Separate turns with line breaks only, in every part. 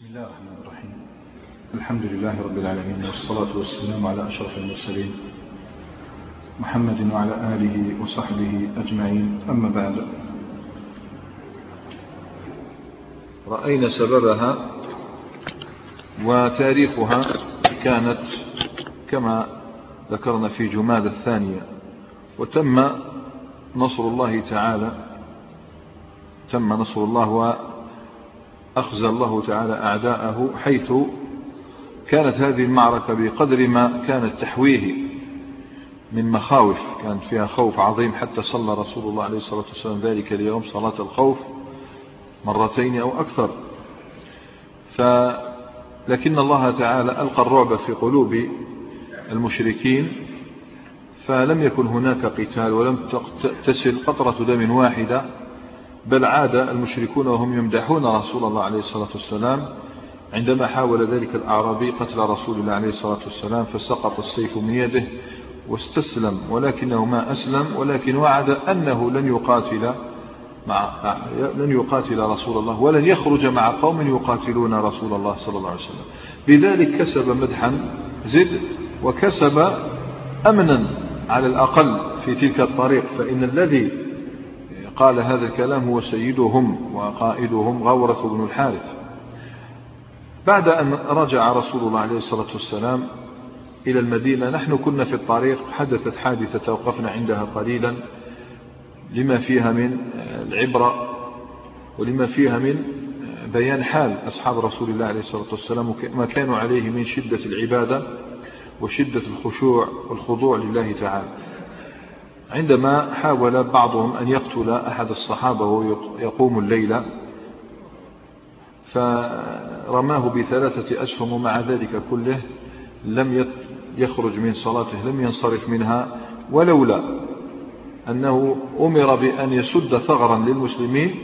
بسم الله الرحمن الرحيم. الحمد لله رب العالمين والصلاة والسلام على أشرف المرسلين محمد وعلى آله وصحبه أجمعين. أما بعد رأينا سببها وتاريخها كانت كما ذكرنا في جماد الثانية. وتم نصر الله تعالى تم نصر الله وأخزى الله تعالى أعداءه حيث كانت هذه المعركة بقدر ما كانت تحويه من مخاوف كان فيها خوف عظيم حتى صلى رسول الله عليه الصلاة والسلام ذلك اليوم صلاة الخوف مرتين أو أكثر. ف لكن الله تعالى ألقى الرعب في قلوب المشركين فلم يكن هناك قتال ولم تسل قطرة دم واحدة. بل عاد المشركون وهم يمدحون رسول الله عليه الصلاة والسلام عندما حاول ذلك الأعرابي قتل رسول الله عليه الصلاة والسلام فسقط السيف من يده واستسلم ولكنه ما أسلم ولكن وعد أنه لن يقاتل مع لن يقاتل رسول الله ولن يخرج مع قوم يقاتلون رسول الله صلى الله عليه وسلم. بذلك كسب مدحا زد وكسب أمنا على الأقل في تلك الطريق فإن الذي قال هذا الكلام هو سيدهم وقائدهم غورة بن الحارث. بعد أن رجع رسول الله عليه الصلاة والسلام إلى المدينة نحن كنا في الطريق حدثت حادثة توقفنا عندها قليلا لما فيها من العبرة ولما فيها من بيان حال أصحاب رسول الله عليه الصلاة والسلام ما كانوا عليه من شدة العبادة وشدة الخشوع والخضوع لله تعالى. عندما حاول بعضهم أن يقتل أحد الصحابة ويقوم الليلة فرماه بثلاثة أسهم ومع ذلك كله لم يخرج من صلاته لم ينصرف منها ولولا أنه أمر بأن يسد ثغرا للمسلمين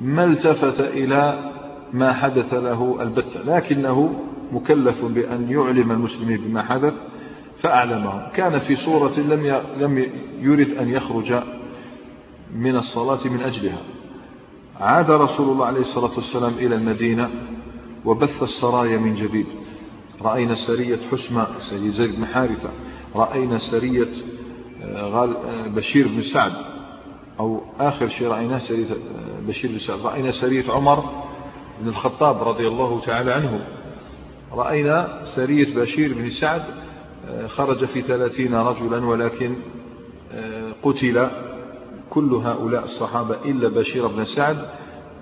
ما التفت إلى ما حدث له البتة لكنه مكلف بأن يعلم المسلمين بما حدث. فأعلمهم كان في صورة لم لم يرد أن يخرج من الصلاة من أجلها. عاد رسول الله عليه الصلاة والسلام إلى المدينة وبث السرايا من جديد. رأينا سرية حسمى سرية زيد بن حارثة. رأينا سرية بشير بن سعد. أو آخر شيء رأيناه سرية بشير بن سعد. رأينا سرية عمر بن الخطاب رضي الله تعالى عنه. رأينا سرية بشير بن سعد خرج في ثلاثين رجلا ولكن قتل كل هؤلاء الصحابة إلا بشير بن سعد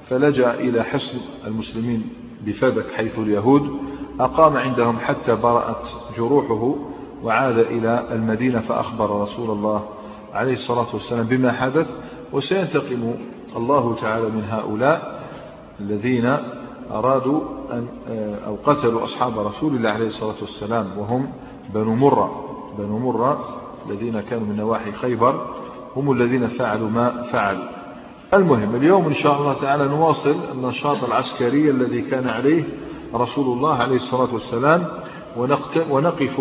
فلجأ إلى حصن المسلمين بفدك حيث اليهود أقام عندهم حتى برأت جروحه وعاد إلى المدينة فأخبر رسول الله عليه الصلاة والسلام بما حدث وسينتقم الله تعالى من هؤلاء الذين أرادوا أن أو قتلوا أصحاب رسول الله عليه الصلاة والسلام وهم بنو مرة بنو مرة الذين كانوا من نواحي خيبر هم الذين فعلوا ما فعلوا المهم اليوم إن شاء الله تعالى نواصل النشاط العسكري الذي كان عليه رسول الله عليه الصلاة والسلام ونقف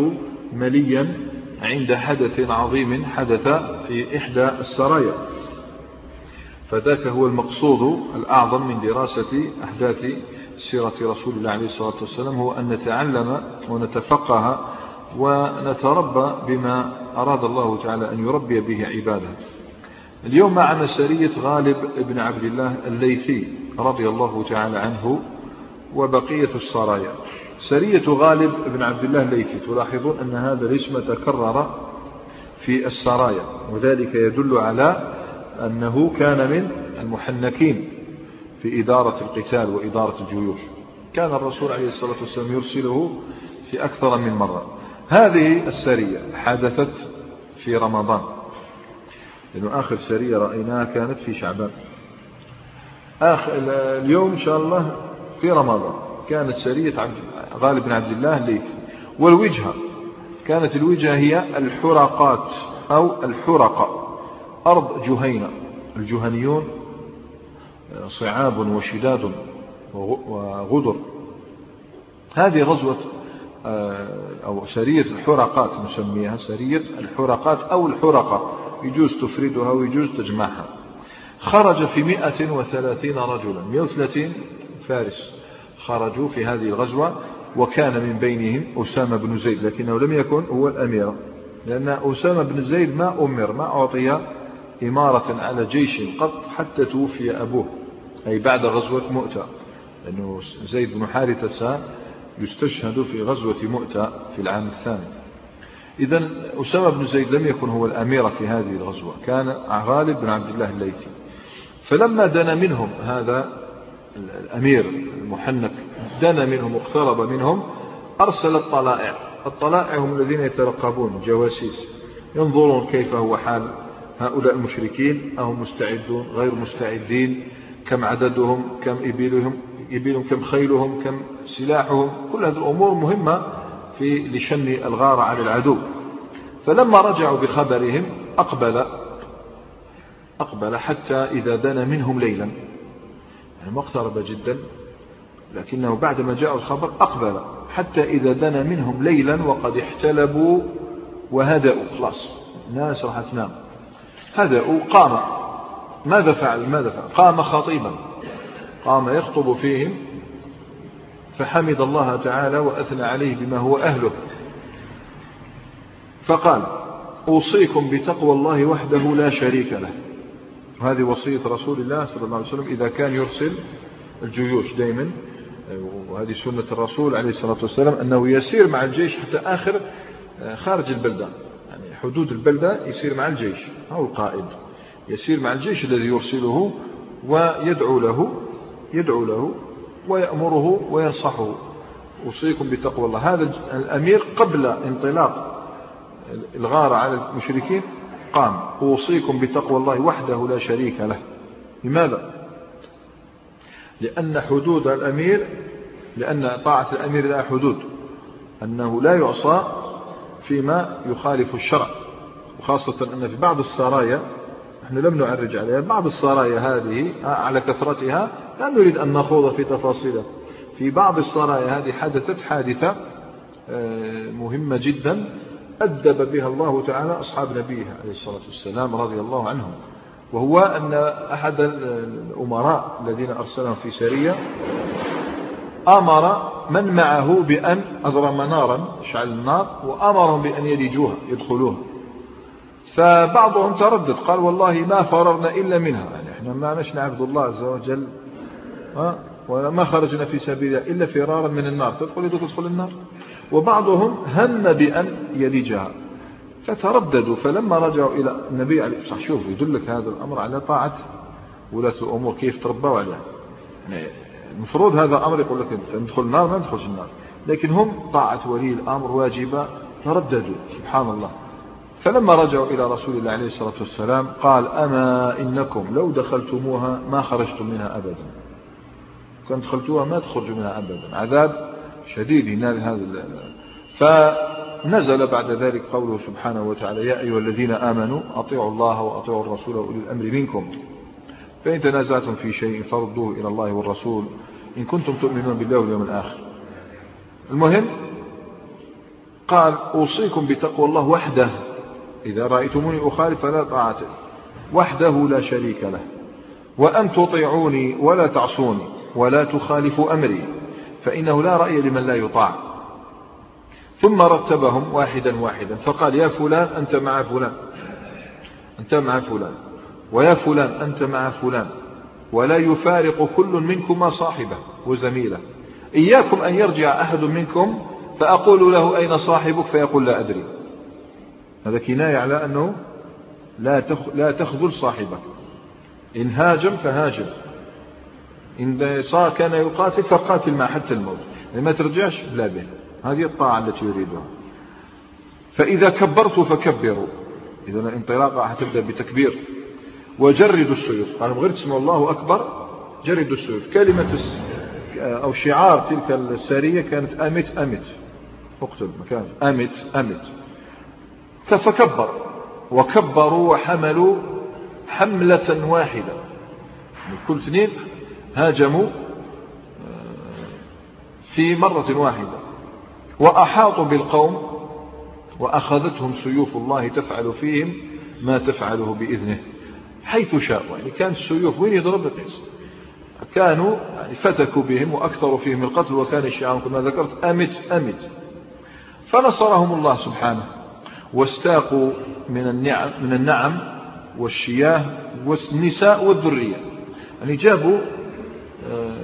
مليا عند حدث عظيم حدث في إحدى السرايا. فذاك هو المقصود الأعظم من دراسة أحداث سيرة رسول الله عليه الصلاة والسلام هو أن نتعلم ونتفقه ونتربى بما أراد الله تعالى أن يربي به عباده. اليوم معنا سرية غالب بن عبد الله الليثي رضي الله تعالى عنه وبقية السرايا سرية غالب بن عبد الله الليثي تلاحظون أن هذا الاسم تكرر في السرايا وذلك يدل على أنه كان من المحنكين في إدارة القتال وإدارة الجيوش. كان الرسول عليه الصلاة والسلام يرسله في أكثر من مرة. هذه السرية حدثت في رمضان. لأنه آخر سرية رأيناها كانت في شعبان. آخر اليوم إن شاء الله في رمضان. كانت سرية غالب بن عبد الله الليثي والوجهة كانت الوجهة هي الحرقات أو الحرقة. أرض جهينة. الجهنيون صعاب وشداد وغدر. هذه غزوة أو سرية الحرقات نسميها سرية الحرقات أو الحرقة يجوز تفردها ويجوز تجمعها. خرج في مئة وثلاثين رجلا مئة وثلاثين فارس خرجوا في هذه الغزوة وكان من بينهم أسامة بن زيد لكنه لم يكن هو الأمير لأن أسامة بن زيد ما أمر ما أعطي إمارة على جيش قط حتى توفي أبوه أي بعد غزوة مؤتة لأنه زيد بن حارثة يستشهد في غزوة مؤتة في العام الثاني. إذا أسامة بن زيد لم يكن هو الأمير في هذه الغزوة كان غالب بن عبد الله الليثي. فلما دنا منهم هذا الأمير المحنك دنا منهم واقترب منهم أرسل الطلائع. الطلائع هم الذين يترقبون جواسيس. ينظرون كيف هو حال هؤلاء المشركين أهم مستعدون غير مستعدين. كم عددهم كم إبلهم إبلهم كم خيلهم كم سلاحهم كل هذه الأمور مهمة في لشن الغارة على العدو. فلما رجعوا بخبرهم أقبل أقبل حتى إذا دنا منهم ليلا. يعني ما اقترب جدا لكنه بعدما جاء الخبر أقبل حتى إذا دنا منهم ليلا وقد احتلبوا وهدأوا. خلاص الناس راح تنام. هدأوا قام ماذا فعل؟ ماذا فعل؟ قام خطيبا. قام يخطب فيهم فحمد الله تعالى وأثنى عليه بما هو أهله. فقال أوصيكم بتقوى الله وحده لا شريك له. وهذه وصية رسول الله صلى الله عليه وسلم إذا كان يرسل الجيوش دائما وهذه سنة الرسول عليه الصلاة والسلام أنه يسير مع الجيش حتى آخر خارج البلدة يعني حدود البلدة يسير مع الجيش أو القائد. يسير مع الجيش الذي يرسله ويدعو له يدعو له ويأمره وينصحه. أوصيكم بتقوى الله. هذا الأمير قبل انطلاق الغارة على المشركين قام. أوصيكم بتقوى الله وحده لا شريك له. لماذا؟ لأن حدود الأمير لأن طاعة الأمير لها حدود. أنه لا يعصى فيما يخالف الشرع. وخاصة أن في بعض السرايا نحن لم نعرج عليها. بعض السرايا هذه على كثرتها لا نريد أن نخوض في تفاصيلها. في بعض السرايا هذه حدثت حادثة آه، مهمة جدا أدب بها الله تعالى أصحاب نبيه عليه الصلاة والسلام رضي الله عنهم. وهو أن أحد الأمراء الذين أرسلهم في سرية أمر من معه بأن أضرم نارا شعل النار وأمرهم بأن يلجوها يدخلوها. فبعضهم تردد قال والله ما فررنا إلا منها. يعني إحنا ما نش نعبد الله عز وجل وما خرجنا في سبيله إلا فرارا من النار. تدخل تدخل النار. وبعضهم هم بأن يلجها فترددوا فلما رجعوا إلى النبي عليه الصلاة شوف يدلك هذا الأمر على طاعة ولاة الأمور كيف تربوا عليها. يعني المفروض هذا أمر يقول لك ندخل النار ما ندخلش النار. لكن هم طاعة ولي الأمر واجبة ترددوا. سبحان الله. فلما رجعوا إلى رسول الله عليه الصلاة والسلام قال أما إنكم لو دخلتموها ما خرجتم منها أبدا. كان دخلتوها ما تخرجوا منها أبدا. عذاب شديد ينال هذا فنزل بعد ذلك قوله سبحانه وتعالى يا أيها الذين آمنوا أطيعوا الله وأطيعوا الرسول وأولي الأمر منكم. فإن تنازعتم في شيء فردوه إلى الله والرسول إن كنتم تؤمنون بالله واليوم الآخر. المهم قال أوصيكم بتقوى الله وحده. إذا رأيتموني أخالف فلا طاعة وحده لا شريك له. وأن تطيعوني ولا تعصوني ولا تخالفوا أمري. فإنه لا رأي لمن لا يطاع. ثم رتبهم واحدا واحدا. فقال يا فلان أنت مع فلان. أنت مع فلان. ويا فلان أنت مع فلان. ولا يفارق كل منكما صاحبه وزميله. إياكم أن يرجع أحد منكم فأقول له أين صاحبك فيقول لا أدري. هذا كناية على أنه لا لا تخذل صاحبك. إن هاجم فهاجم. إن صار كان يقاتل فقاتل مع حتى الموت. ما ترجعش لا به. هذه الطاعة التي يريدها. فإذا كبرت فكبروا إذا الانطلاقة حتبدأ بتكبير. وجردوا السيوف. قالوا غير تسمعوا الله أكبر جردوا السيوف. كلمة أو شعار تلك السارية كانت أمت أمت. اقتل مكان أمت أمت. فكبر وكبروا وحملوا حملة واحدة. كل اثنين هاجموا آه، في مرة واحدة. وأحاطوا بالقوم وأخذتهم سيوف الله تفعل فيهم ما تفعله بإذنه حيث شاء. يعني كانت السيوف وين يضرب القيس؟ كانوا يعني فتكوا بهم وأكثروا فيهم القتل وكان الشيعان كما ذكرت أمت أمت. فنصرهم الله سبحانه. واستاقوا من النعم, من النعم والشياه والنساء والذرية. يعني جابوا آه،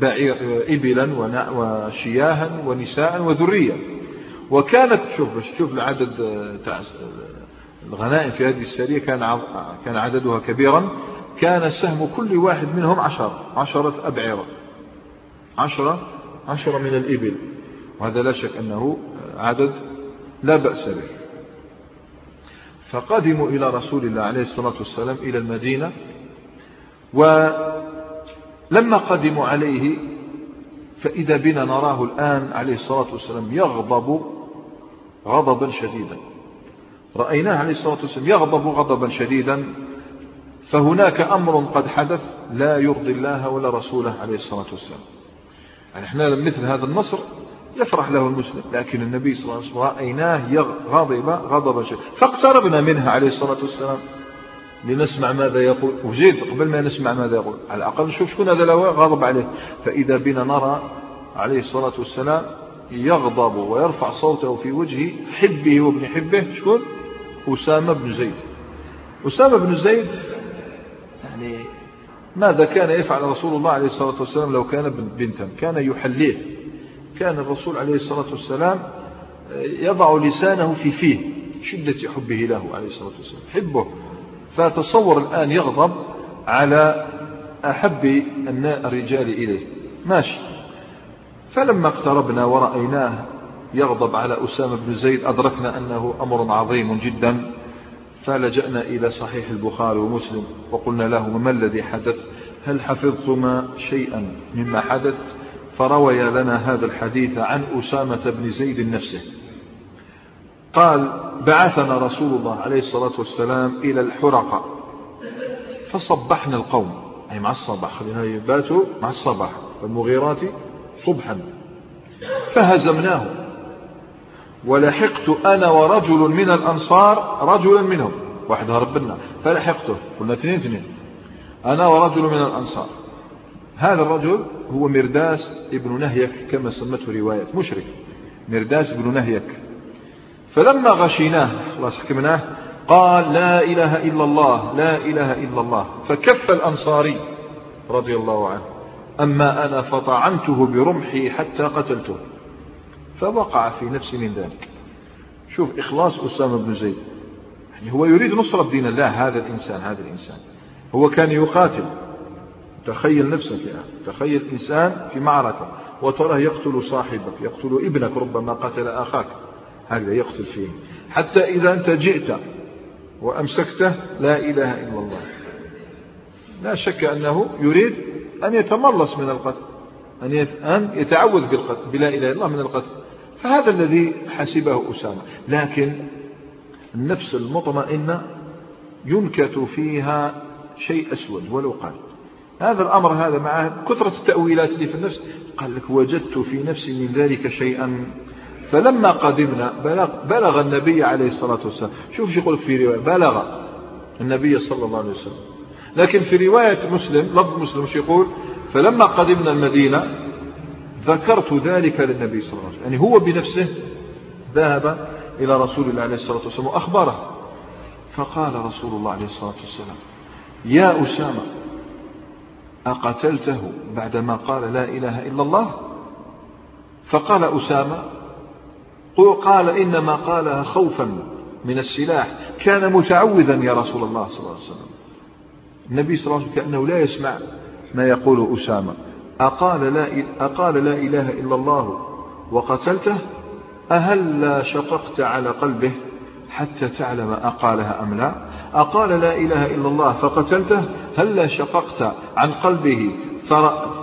بعير آه، إبلا وشياها ونساء وذرية. وكانت شوف شوف العدد آه، الغنائم في هذه السرية كان كان عددها كبيرا. كان سهم كل واحد منهم عشرة عشرة أبعرة. عشرة عشرة من الإبل. وهذا لا شك أنه عدد لا بأس به. فقدموا إلى رسول الله عليه الصلاة والسلام إلى المدينة ولما قدموا عليه فإذا بنا نراه الآن عليه الصلاة والسلام يغضب غضبا شديدا. رأيناه عليه الصلاة والسلام يغضب غضبا شديدا فهناك أمر قد حدث لا يرضي الله ولا رسوله عليه الصلاة والسلام. يعني إحنا مثل هذا النصر يفرح له المسلم لكن النبي صلى الله عليه وسلم رأيناه غضب غضبا شديدا فاقتربنا منها عليه الصلاة والسلام لنسمع ماذا يقول. وزيد قبل ما نسمع ماذا يقول. على الأقل نشوف شكون هذا غضب عليه. فإذا بنا نرى عليه الصلاة والسلام يغضب ويرفع صوته في وجه حبه وابن حبه شكون؟ أسامة بن زيد. أسامة بن زيد يعني ماذا كان يفعل رسول الله عليه الصلاة والسلام لو كان بنتا؟ كان يحليه. كان الرسول عليه الصلاة والسلام يضع لسانه في فيه شدة حبه له عليه الصلاة والسلام حبه. فتصور الآن يغضب على أحب الرجال إليه. ماشي. فلما اقتربنا ورأيناه يغضب على أسامة بن زيد أدركنا أنه أمر عظيم جدا. فلجأنا إلى صحيح البخاري ومسلم وقلنا له ما الذي حدث؟ هل حفظتما شيئا مما حدث؟ فروي لنا هذا الحديث عن أسامة بن زيد نفسه. قال بعثنا رسول الله عليه الصلاة والسلام إلى الحرقة فصبحنا القوم أي مع الصباح خلينا يباتوا مع الصباح والمغيرات صبحا. فهزمناه. ولحقت أنا ورجل من الأنصار رجلا منهم. واحد هرب لنا فلحقته. قلنا اثنين اثنين. أنا ورجل من الأنصار. هذا الرجل هو مرداس ابن نهيك كما سمته رواية مشرك. مرداس ابن نهيك. فلما غشيناه خلاص حكمناه قال لا إله إلا الله لا إله إلا الله. فكف الأنصاري رضي الله عنه. أما أنا فطعنته برمحي حتى قتلته. فوقع في نفسي من ذلك. شوف إخلاص أسامة بن زيد. يعني هو يريد نصرة دين الله هذا الإنسان هذا الإنسان. هو كان يقاتل. تخيل نفسك يعني تخيل إنسان في معركة وتراه يقتل صاحبك يقتل ابنك ربما قتل أخاك هكذا يقتل فيه. حتى إذا أنت جئت وأمسكته لا إله إلا الله. لا شك أنه يريد أن يتملص من القتل أن يتعوذ بالقتل بلا إله إلا الله من القتل. فهذا الذي حسبه أسامة. لكن النفس المطمئنة ينكت فيها شيء أسود ولو قال. هذا الأمر هذا مع كثرة التأويلات اللي في النفس قال لك وجدت في نفسي من ذلك شيئا. فلما قدمنا بلغ, بلغ النبي عليه الصلاة والسلام. شوف شو يقول في رواية بلغ النبي صلى الله عليه وسلم. لكن في رواية مسلم لفظ مسلم شو يقول؟ فلما قدمنا المدينة ذكرت ذلك للنبي صلى الله عليه وسلم. يعني هو بنفسه ذهب إلى رسول الله عليه الصلاة والسلام وأخبره. فقال رسول الله عليه الصلاة والسلام يا أسامة أقتلته بعدما قال لا إله إلا الله؟ فقال أسامة قال إنما قالها خوفا من السلاح كان متعوذا يا رسول الله صلى الله عليه وسلم. النبي صلى الله عليه وسلم كأنه لا يسمع ما يقول أسامة. أقال لا, أقال لا إله إلا الله وقتلته؟ أهل شققت على قلبه حتى تعلم أقالها أم لا؟ أقال لا إله إلا الله فقتلته؟ هل شققت عن قلبه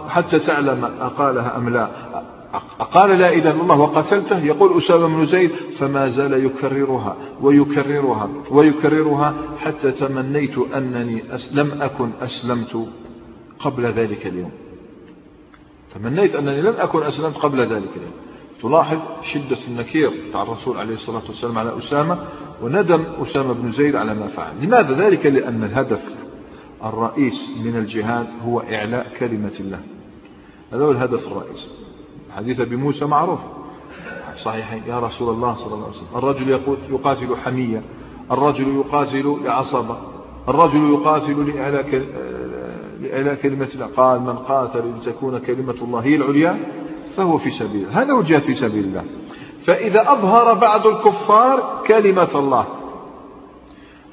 حتى تعلم أقالها أم لا؟ قال لا إله إلا الله وقتلته؟ يقول أسامة بن زيد فما زال يكررها ويكررها ويكررها حتى تمنيت أنني لم أكن أسلمت قبل ذلك اليوم. تمنيت أنني لم أكن أسلمت قبل ذلك اليوم. تلاحظ شدة النكير بتاع الرسول عليه الصلاة والسلام على أسامة وندم أسامة بن زيد على ما فعل. لماذا ذلك؟ لأن الهدف الرئيس من الجهاد هو إعلاء كلمة الله. هذا هو الهدف الرئيسي حديث أبي موسى معروف. صحيحين. يا رسول الله صلى الله عليه وسلم. الرجل يقاتل حمية. الرجل يقاتل لعصبة. الرجل يقاتل لإعلاء لإعلاء كلمة الله. قال من قاتل لتكون كلمة الله هي العليا فهو في سبيل هذا هو الجهاد في سبيل الله. فإذا أظهر بعض الكفار كلمة الله.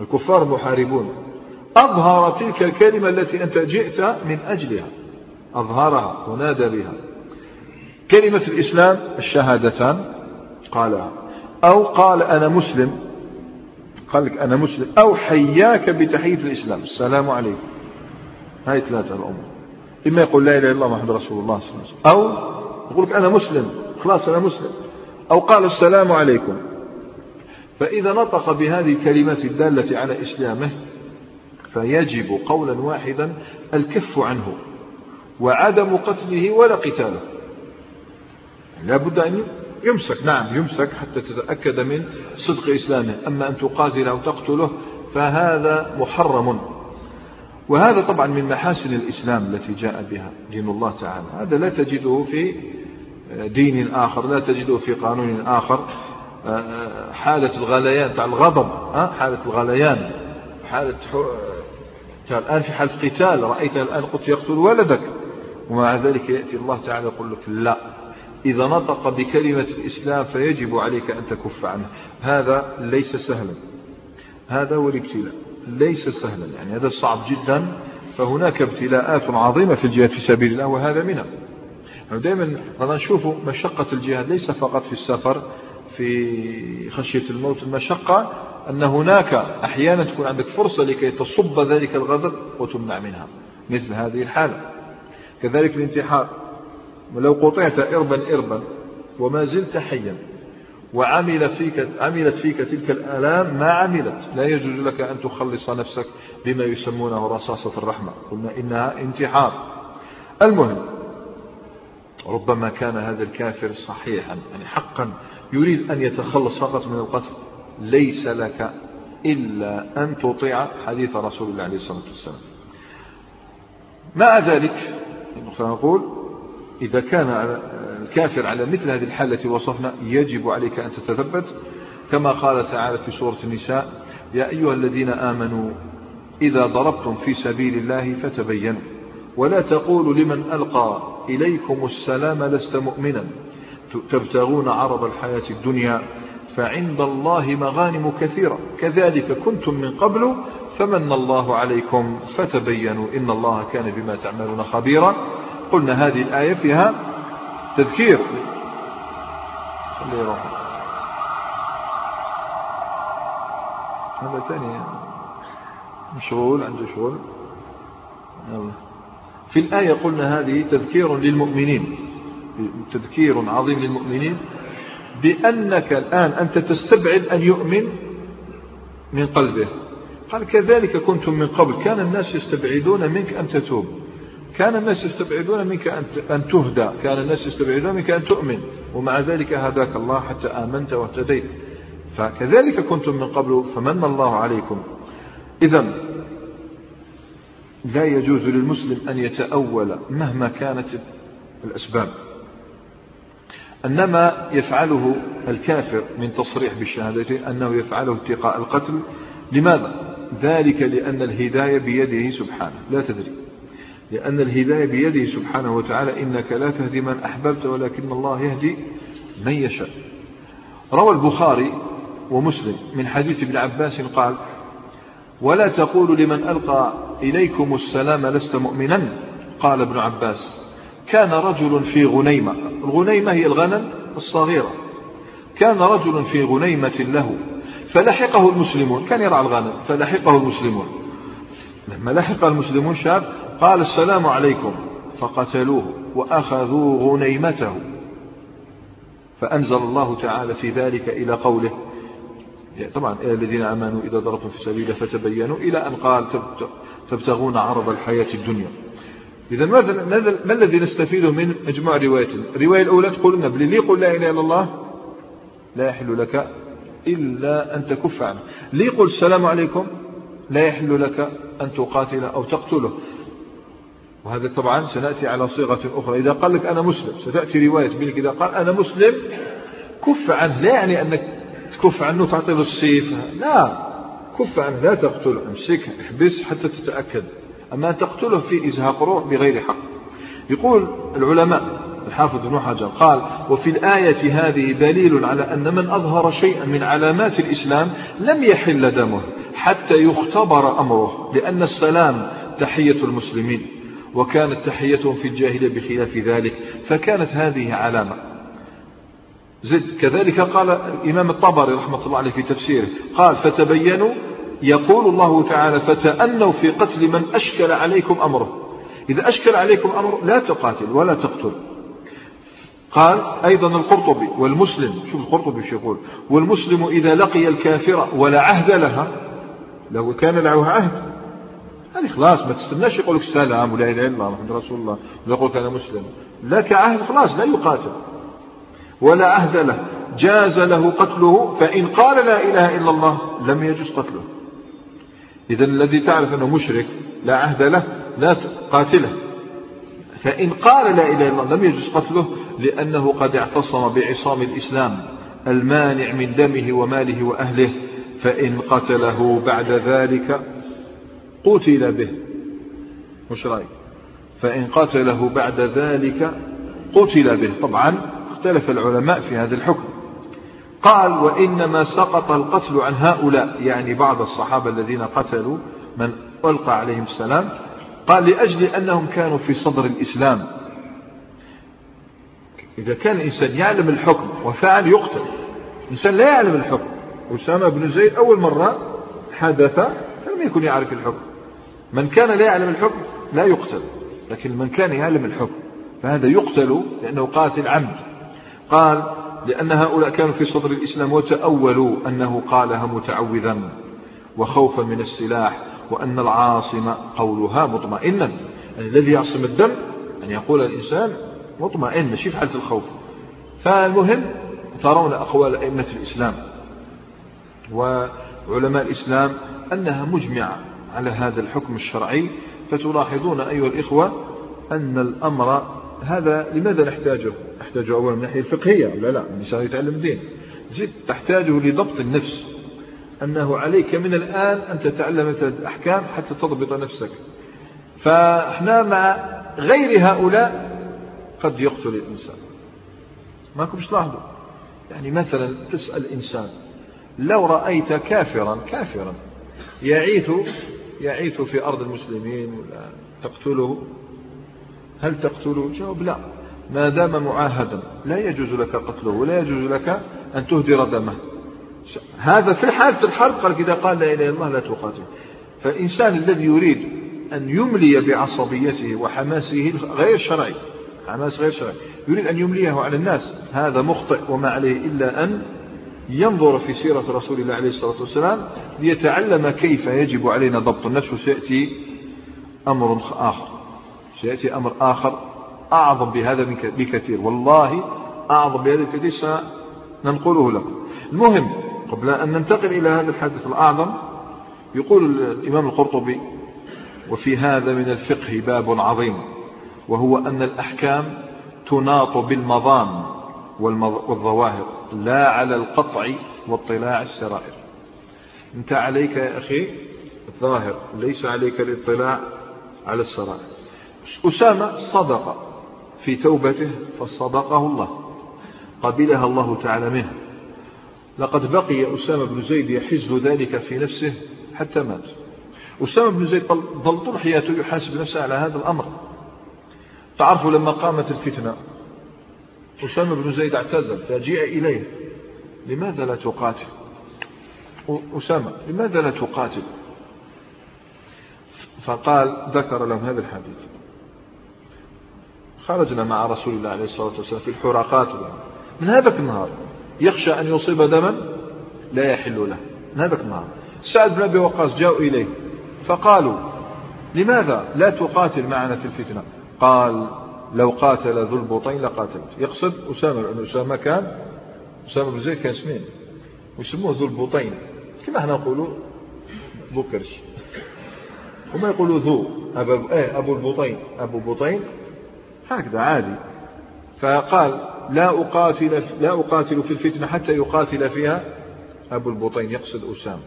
الكفار محاربون. أظهر تلك الكلمة التي أنت جئت من أجلها. أظهرها ونادى بها. كلمة الإسلام الشهادتان. قالها. أو قال أنا مسلم. قال لك أنا مسلم. أو حياك بتحية الإسلام. السلام عليكم. هاي ثلاثة الأمور. إما يقول لا إله إلا الله محمد رسول الله صلى الله عليه وسلم. أو يقول لك أنا مسلم. خلاص أنا مسلم. أو قال السلام عليكم. فإذا نطق بهذه الكلمات الدالة على إسلامه فيجب قولا واحدا الكف عنه وعدم قتله ولا قتاله. لا بد أن يمسك. نعم يمسك حتى تتأكد من صدق إسلامه. أما أن تقاتله أو تقتله فهذا محرم. وهذا طبعا من محاسن الإسلام التي جاء بها دين الله تعالى. هذا لا تجده في دين آخر لا تجده في قانون آخر. حالة الغليان تاع الغضب حالة الغليان حالة الآن في حالة قتال رأيت الآن قلت يقتل ولدك. ومع ذلك يأتي الله تعالى يقول لك لا. إذا نطق بكلمة الإسلام فيجب عليك أن تكف عنه. هذا ليس سهلا. هذا هو الابتلاء ليس سهلا يعني هذا صعب جدا. فهناك ابتلاءات عظيمة في الجهاد في سبيل الله وهذا منها. يعني دائما أنا نشوف مشقة الجهاد ليس فقط في السفر في خشية الموت. المشقة أن هناك أحيانا تكون عندك فرصة لكي تصب ذلك الغضب وتمنع منها مثل هذه الحالة. كذلك الانتحار. ولو قطعت إربا إربا وما زلت حيا. وعمل فيك عملت فيك تلك الآلام ما عملت. لا يجوز لك أن تخلص نفسك بما يسمونه رصاصة الرحمة. قلنا إنها انتحار. المهم ربما كان هذا الكافر صحيحا يعني حقا يريد أن يتخلص فقط من القتل. ليس لك إلا أن تطيع حديث رسول الله عليه الصلاة والسلام. مع ذلك فنقول إذا كان الكافر على مثل هذه الحالة التي وصفنا يجب عليك أن تتثبت. كما قال تعالى في سورة النساء يا أيها الذين آمنوا إذا ضربتم في سبيل الله فتبينوا. ولا تقولوا لمن ألقى إليكم السلام لست مؤمنا. تبتغون عرض الحياة الدنيا فعند الله مغانم كثيرة. كذلك كنتم من قبل فمن الله عليكم فتبينوا. إن الله كان بما تعملون خبيرا. قلنا هذه الآية فيها تذكير. هذا ثاني. مشغول عنده شغل. في الآية قلنا هذه تذكير للمؤمنين. تذكير عظيم للمؤمنين. بأنك الآن أنت تستبعد أن يؤمن من قلبه. قال كذلك كنتم من قبل. كان الناس يستبعدون منك أن تتوب. كان الناس يستبعدون منك أن تهدى. كان الناس يستبعدون منك أن تؤمن. ومع ذلك هداك الله حتى آمنت واهتديت. فكذلك كنتم من قبل فمن الله عليكم. إذا لا يجوز للمسلم أن يتأول مهما كانت الأسباب. أنما يفعله الكافر من تصريح بالشهادتين أنه يفعله اتقاء القتل. لماذا؟ ذلك لأن الهداية بيده سبحانه. لا تدري. لأن الهداية بيده سبحانه وتعالى إنك لا تهدي من أحببت ولكن الله يهدي من يشاء. روى البخاري ومسلم من حديث ابن عباس قال ولا تقول لمن ألقى إليكم السلام لست مؤمنا؟ قال ابن عباس كان رجل في غنيمة. الغنيمة هي الغنم الصغيرة. كان رجل في غنيمة له. فلحقه المسلمون كان يرعى الغنم فلحقه المسلمون. لما لحق المسلمون شاب قال السلام عليكم فقتلوه وأخذوا غنيمته فأنزل الله تعالى في ذلك إلى قوله طبعا الذين آمنوا إذا ضربتم في سبيله فتبينوا إلى أن قال تبتغون عرض الحياة الدنيا. إذا ما الذي نستفيده من مجموع روايات الرواية الأولى تقول لنا اللي يقول لا إله إلا الله؟ لا يحل لك إلا أن تكف عنه. اللي يقول السلام عليكم؟ لا يحل لك أن تقاتل أو تقتله. وهذا طبعا سنأتي على صيغة أخرى. إذا قال لك أنا مسلم ستأتي رواية منك إذا قال أنا مسلم كف عنه. لا يعني أنك تكف عنه تعطي له السيف لا كف عنه. لا تقتله امسكه احبس حتى تتأكد. أما تقتله في إزهاق روح بغير حق. يقول العلماء الحافظ بن حجر قال وفي الآية هذه دليل على أن من أظهر شيئا من علامات الإسلام لم يحل دمه حتى يختبر أمره لأن السلام تحية المسلمين. وكانت تحيتهم في الجاهلية بخلاف ذلك فكانت هذه علامة. زد كذلك قال الإمام الطبري رحمة الله عليه في تفسيره قال فتبينوا يقول الله تعالى فتأنوا في قتل من أشكل عليكم أمره. إذا أشكل عليكم أمر لا تقاتل ولا تقتل. قال أيضا القرطبي والمسلم شوف القرطبي شو يقول والمسلم إذا لقي الكافر ولا عهد لها لو كان له عهد هذه خلاص ما تستناش يقول لك السلام ولا إله إلا الله محمد رسول الله ويقول أنا مسلم. لك عهد خلاص لا يقاتل. ولا عهد له. جاز له قتله فإن قال لا إله إلا الله لم يجوز قتله. إذا الذي تعرف أنه مشرك لا عهد له لا قاتله. فإن قال لا إله إلا الله لم يجوز قتله لأنه قد اعتصم بعصام الإسلام المانع من دمه وماله وأهله. فإن قتله بعد ذلك قتل به. مش رأيك؟ فإن قتله بعد ذلك قتل به. طبعا اختلف العلماء في هذا الحكم. قال وإنما سقط القتل عن هؤلاء. يعني بعض الصحابة الذين قتلوا من ألقى عليهم السلام قال لأجل أنهم كانوا في صدر الإسلام. إذا كان الإنسان يعلم الحكم وفعل يقتل. الإنسان لا يعلم الحكم. أسامة بن زيد أول مرة حدث فلم يكن يعرف الحكم. من كان لا يعلم الحكم لا يقتل لكن من كان يعلم الحكم فهذا يقتل لأنه قاتل عمد. قال لأن هؤلاء كانوا في صدر الإسلام وتأولوا أنه قالها متعوذا وخوفا من السلاح وأن العاصمة قولها مطمئنا. يعني الذي يعصم الدم أن يقول الإنسان مطمئن ماشي في حالة الخوف. فالمهم ترون أقوال أئمة الإسلام وعلماء الإسلام أنها مجمعة. على هذا الحكم الشرعي فتلاحظون أيها الإخوة أن الأمر هذا لماذا نحتاجه؟ نحتاجه أولا من الناحية الفقهية ولا لا الإنسان يتعلم دين زيد تحتاجه لضبط النفس أنه عليك من الآن أن تتعلم الأحكام حتى تضبط نفسك. فإحنا مع غير هؤلاء قد يقتل الإنسان. ما كنتش تلاحظوا؟ يعني مثلا تسأل إنسان لو رأيت كافرا كافرا يعيث يعيث في أرض المسلمين ولا تقتله؟ هل تقتله؟ جاوب لا. ما دام معاهدا لا يجوز لك قتله ولا يجوز لك أن تهدر دمه. هذا في حالة الحرب قال إذا قال لا إله إلا الله لا تقاتل. فالإنسان الذي يريد أن يملي بعصبيته وحماسه غير شرعي حماس غير شرعي يريد أن يمليه على الناس هذا مخطئ وما عليه إلا أن ينظر في سيرة رسول الله عليه الصلاة والسلام ليتعلم كيف يجب علينا ضبط النفس وسيأتي أمر آخر. سيأتي أمر آخر أعظم بهذا بكثير. والله أعظم بهذا بكثير سننقله لكم. المهم قبل أن ننتقل إلى هذا الحدث الأعظم يقول الإمام القرطبي وفي هذا من الفقه باب عظيم وهو أن الأحكام تناط بالمظان والظواهر لا على القطع واطلاع السرائر. أنت عليك يا أخي الظاهر ليس عليك الاطلاع على السرائر. أسامة صدق في توبته فصدقه الله. قبلها الله تعالى منه. لقد بقي أسامة بن زيد يحز ذلك في نفسه حتى مات. أسامة بن زيد ظل طول حياته يحاسب نفسه على هذا الأمر. تعرفوا لما قامت الفتنة؟ أسامة بن زيد اعتزل فجيء إليه. لماذا لا تقاتل؟ أسامة لماذا لا تقاتل؟ فقال ذكر لهم هذا الحديث. خرجنا مع رسول الله عليه الصلاة والسلام في الحراقات من هذاك النهار يخشى أن يصيب دما لا يحل له. من هذاك النهار. سعد بن أبي وقاص جاءوا إليه فقالوا لماذا لا تقاتل معنا في الفتنة؟ قال لو قاتل ذو البطين لقاتلت. يقصد أسامة لأن أسامة كان أسامة بن زيد كان اسمين ويسموه ذو البطين. كما إحنا نقولوا بوكرش. وما يقولوا ذو أبو, إيه أبو البطين. أبو بطين هكذا عادي. فقال لا أقاتل لا أقاتل في الفتنة حتى يقاتل فيها أبو البطين يقصد أسامة.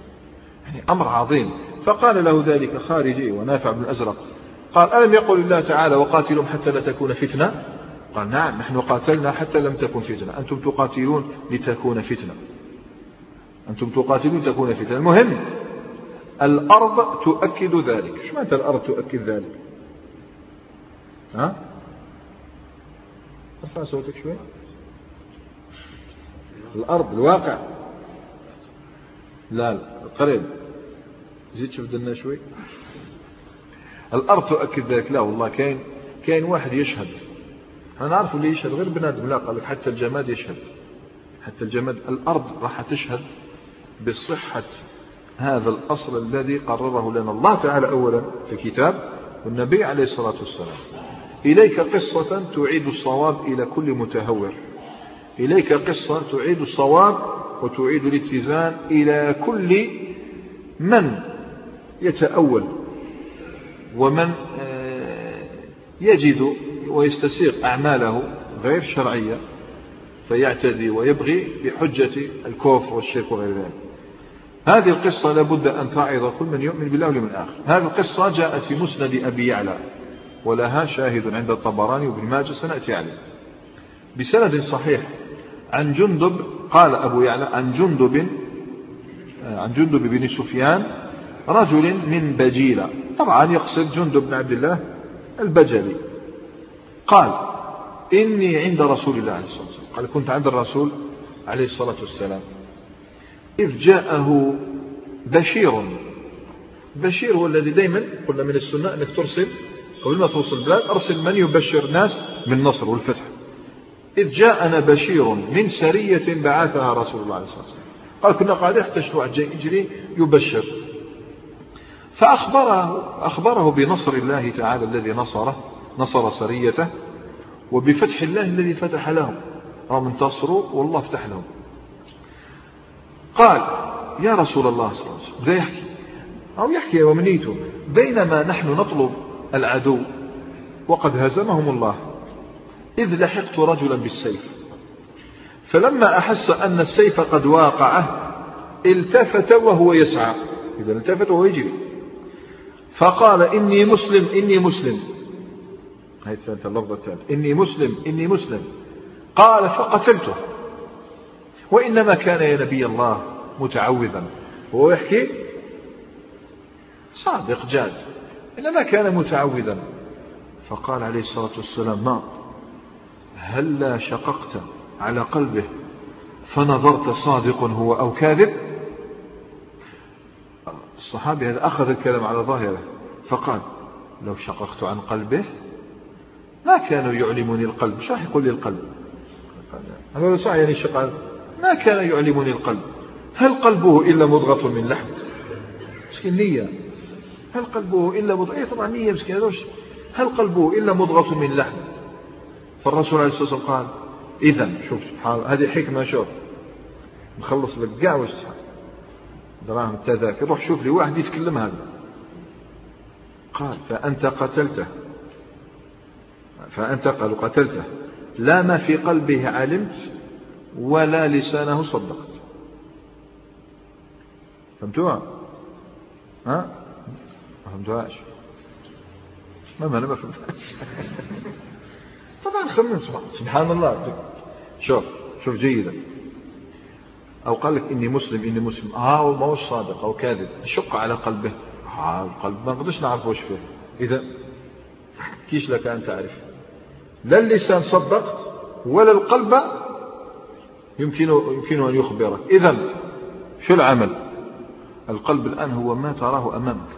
يعني أمر عظيم. فقال له ذلك خارجي ونافع بن الأزرق. قال ألم يقل الله تعالى وقاتلهم حتى لا تكون فتنة؟ قال نعم نحن قاتلنا حتى لم تكن فتنة. أنتم تقاتلون لتكون فتنة. أنتم تقاتلون لتكون فتنة. المهم الأرض تؤكد ذلك. شو معنى الأرض تؤكد ذلك؟ ها؟ أرفع صوتك شوي. الأرض الواقع. لا لا قريب. زيد شوف شوي. الأرض تؤكد ذلك. لا والله كاين كاين واحد يشهد. إحنا نعرف اللي يشهد غير بنادم. لا قال لك حتى الجماد يشهد. حتى الجماد الأرض راح تشهد بصحة هذا الأصل الذي قرره لنا الله تعالى أولا في الكتاب والنبي عليه الصلاة والسلام. إليك قصة تعيد الصواب إلى كل متهور. إليك قصة تعيد الصواب وتعيد الاتزان إلى كل من يتأول. ومن آه، يجد ويستسيغ أعماله غير شرعية فيعتدي ويبغي بحجة الكفر والشرك وغير ذلك. هذه القصة لابد أن تعظ كل من يؤمن بالله واليوم الآخر. هذه القصة جاءت في مسند أبي يعلى ولها شاهد عند الطبراني وابن ماجه سنأتي عليه. بسند صحيح عن جندب قال أبو يعلى عن جندب آه، عن جندب بن سفيان رجل من بجيلة. طبعا يقصد جندب بن عبد الله البجلي. قال إني عند رسول الله عليه الصلاة والسلام. قال كنت عند الرسول عليه الصلاة والسلام. إذ جاءه بشير. بشير هو الذي دائما قلنا من السنة أنك ترسل قبل ما توصل البلاد أرسل من يبشر الناس بالنصر والفتح. إذ جاءنا بشير من سرية بعثها رسول الله عليه الصلاة والسلام. قال كنا قاعدين حتى شنو يجري يبشر. فأخبره أخبره بنصر الله تعالى الذي نصره نصر سريته وبفتح الله الذي فتح لهم. هم انتصروا والله فتح لهم. قال يا رسول الله صلى الله عليه وسلم بدا يحكي. أو يحكي ومنيته بينما نحن نطلب العدو وقد هزمهم الله. إذ لحقت رجلا بالسيف. فلما أحس أن السيف قد واقعه التفت وهو يسعى. إذا التفت وهو يجري. فقال إني مسلم إني مسلم. هذه سنة اللفظة الثالث إني مسلم إني مسلم. قال فقتلته. وإنما كان يا نبي الله متعوذا. وهو يحكي صادق جاد. إنما كان متعوذا. فقال عليه الصلاة والسلام ما؟ هلا شققت على قلبه فنظرت صادق هو أو كاذب؟ الصحابي هذا أخذ الكلام على ظاهره فقال لو شققت عن قلبه ما كانوا يعلمني القلب. شو راح يقول لي القلب؟ هذا صح يعني شقال ما كان يعلمني القلب. هل قلبه إلا مضغة من لحم؟ مسكين نية. هل قلبه إلا مضغة؟ إيه طبعا نية مسكين هل قلبه إلا مضغة من لحم؟ فالرسول عليه الصلاة والسلام قال إذا شوف سبحان هذه حكمة شوف. نخلص لك كاع واش دراهم التذاكر روح شوف لي واحد يتكلم هذا. قال فأنت قتلته. فأنت قال قتلته. لا ما في قلبه علمت ولا لسانه صدقت. فهمتوها؟ ها؟ ما فهمتوهاش ما ما أنا ما فهمتهاش؟ طبعا خمن سبحان الله. شوف شوف جيدا. أو قال لك إني مسلم إني مسلم. آه ما هو صادق أو كاذب. شق على قلبه. آه القلب ما نقدرش نعرف وش فيه. إذا كيش لك أن تعرف؟ لا اللسان صدق ولا القلب يمكن يمكن أن يخبرك. إذا شو العمل القلب الآن هو ما تراه أمامك.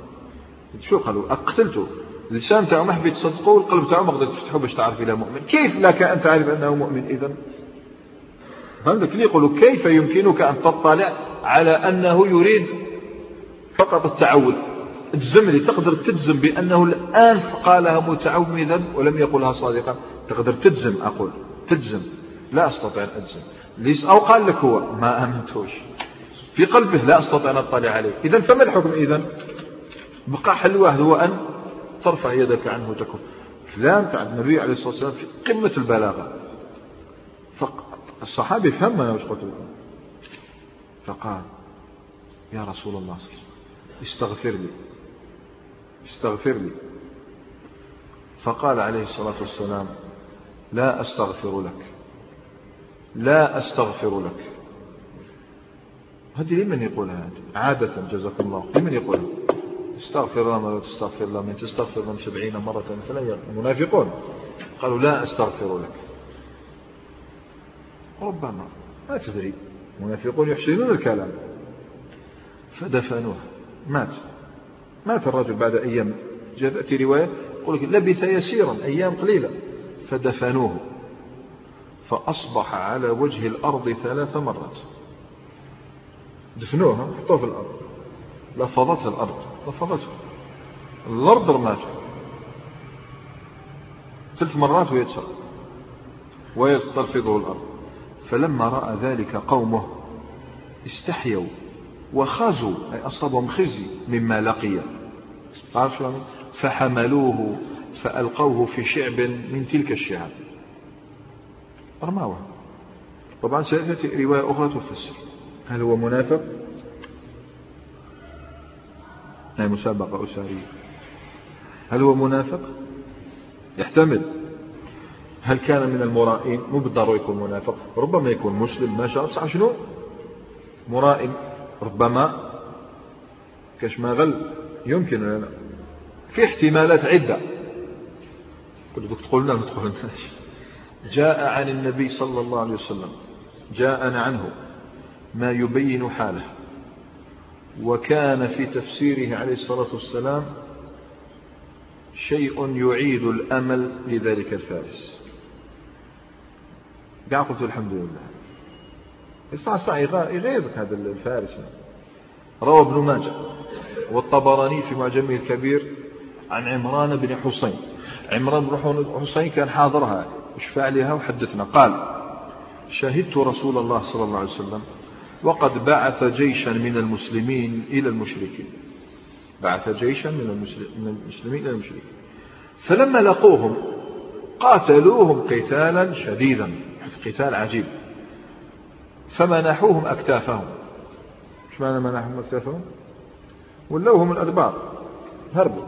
شو قالوا؟ أقتلته. اللسان تاعو حبيت تصدقه والقلب تاعو ما قدرت تفتحه باش تعرف إلى مؤمن. كيف لك أن تعرف أنه مؤمن؟ إذا اللي يقولوا كيف يمكنك أن تطلع على أنه يريد فقط التعود تجزم لي تقدر تجزم بأنه الآن قالها متعوذا ولم يقلها صادقا. تقدر تجزم أقول. تجزم. لا أستطيع أن أجزم. ليس أو قال لك هو ما آمنتوش. في قلبه لا أستطيع أن أطلع عليه. إذا فما الحكم إذا بقى حل واحد هو أن ترفع يدك عنه وتكون. كلام تاع النبي عليه الصلاة والسلام في قمة البلاغة. فالصحابي فهم أنا وش قلت لكم فقال يا رسول الله صلى الله عليه وسلم استغفر لي استغفر لي. فقال عليه الصلاة والسلام لا أستغفر لك لا أستغفر لك. هذه لمن يقولها هذه عادة جزاكم الله لمن يقولها استغفر الله ما تستغفر الله من تستغفر من سبعين مرة فلا المنافقون قالوا لا أستغفر لك. ربما. ما تدري. المنافقون يحسنون الكلام. فدفنوه مات. مات الرجل بعد أيام. جاءت تأتي رواية يقول لك لبث يسيرا أيام قليلة. فدفنوه. فأصبح على وجه الأرض ثلاث مرات. دفنوه حطوه في الأرض. لفظته الأرض. لفظته. الأرض رماته. ثلاث مرات ويتسر ويتلفظه الأرض. فلما رأى ذلك قومه استحيوا وخزوا أي أصابهم خزي مما لقي. شو فحملوه فألقوه في شعب من تلك الشعاب رماوه طبعا سيأتي رواية أخرى تفسر. هل هو منافق؟ هي مسابقة أسارية هل هو منافق؟ يحتمل. هل كان من المرائين؟ مو بالضرورة يكون منافق. ربما يكون مسلم ما شاء الله. شنو؟ مرائن ربما كاش ما غل. يمكن لا في احتمالات عدة. كل دوك تقول لنا ما تقولناش جاء عن النبي صلى الله عليه وسلم. جاءنا عنه. ما يبين حاله. وكان في تفسيره عليه الصلاة والسلام شيء يعيد الأمل لذلك الفارس. قاعد قلت الحمد لله. الصح يغيظك هذا الفارس. روى ابن ماجه والطبراني في معجمه الكبير عن عمران بن حسين. عمران بن حسين كان حاضرها. اشفع لها وحدثنا. قال شهدت رسول الله صلى الله عليه وسلم وقد بعث جيشا من المسلمين إلى المشركين. بعث جيشا من المسلمين إلى المشركين. فلما لقوهم قاتلوهم قتالا شديدا. قتال عجيب. فمنحوهم أكتافهم. إيش معنى منحوهم أكتافهم؟ ولوهم الأدبار. هربوا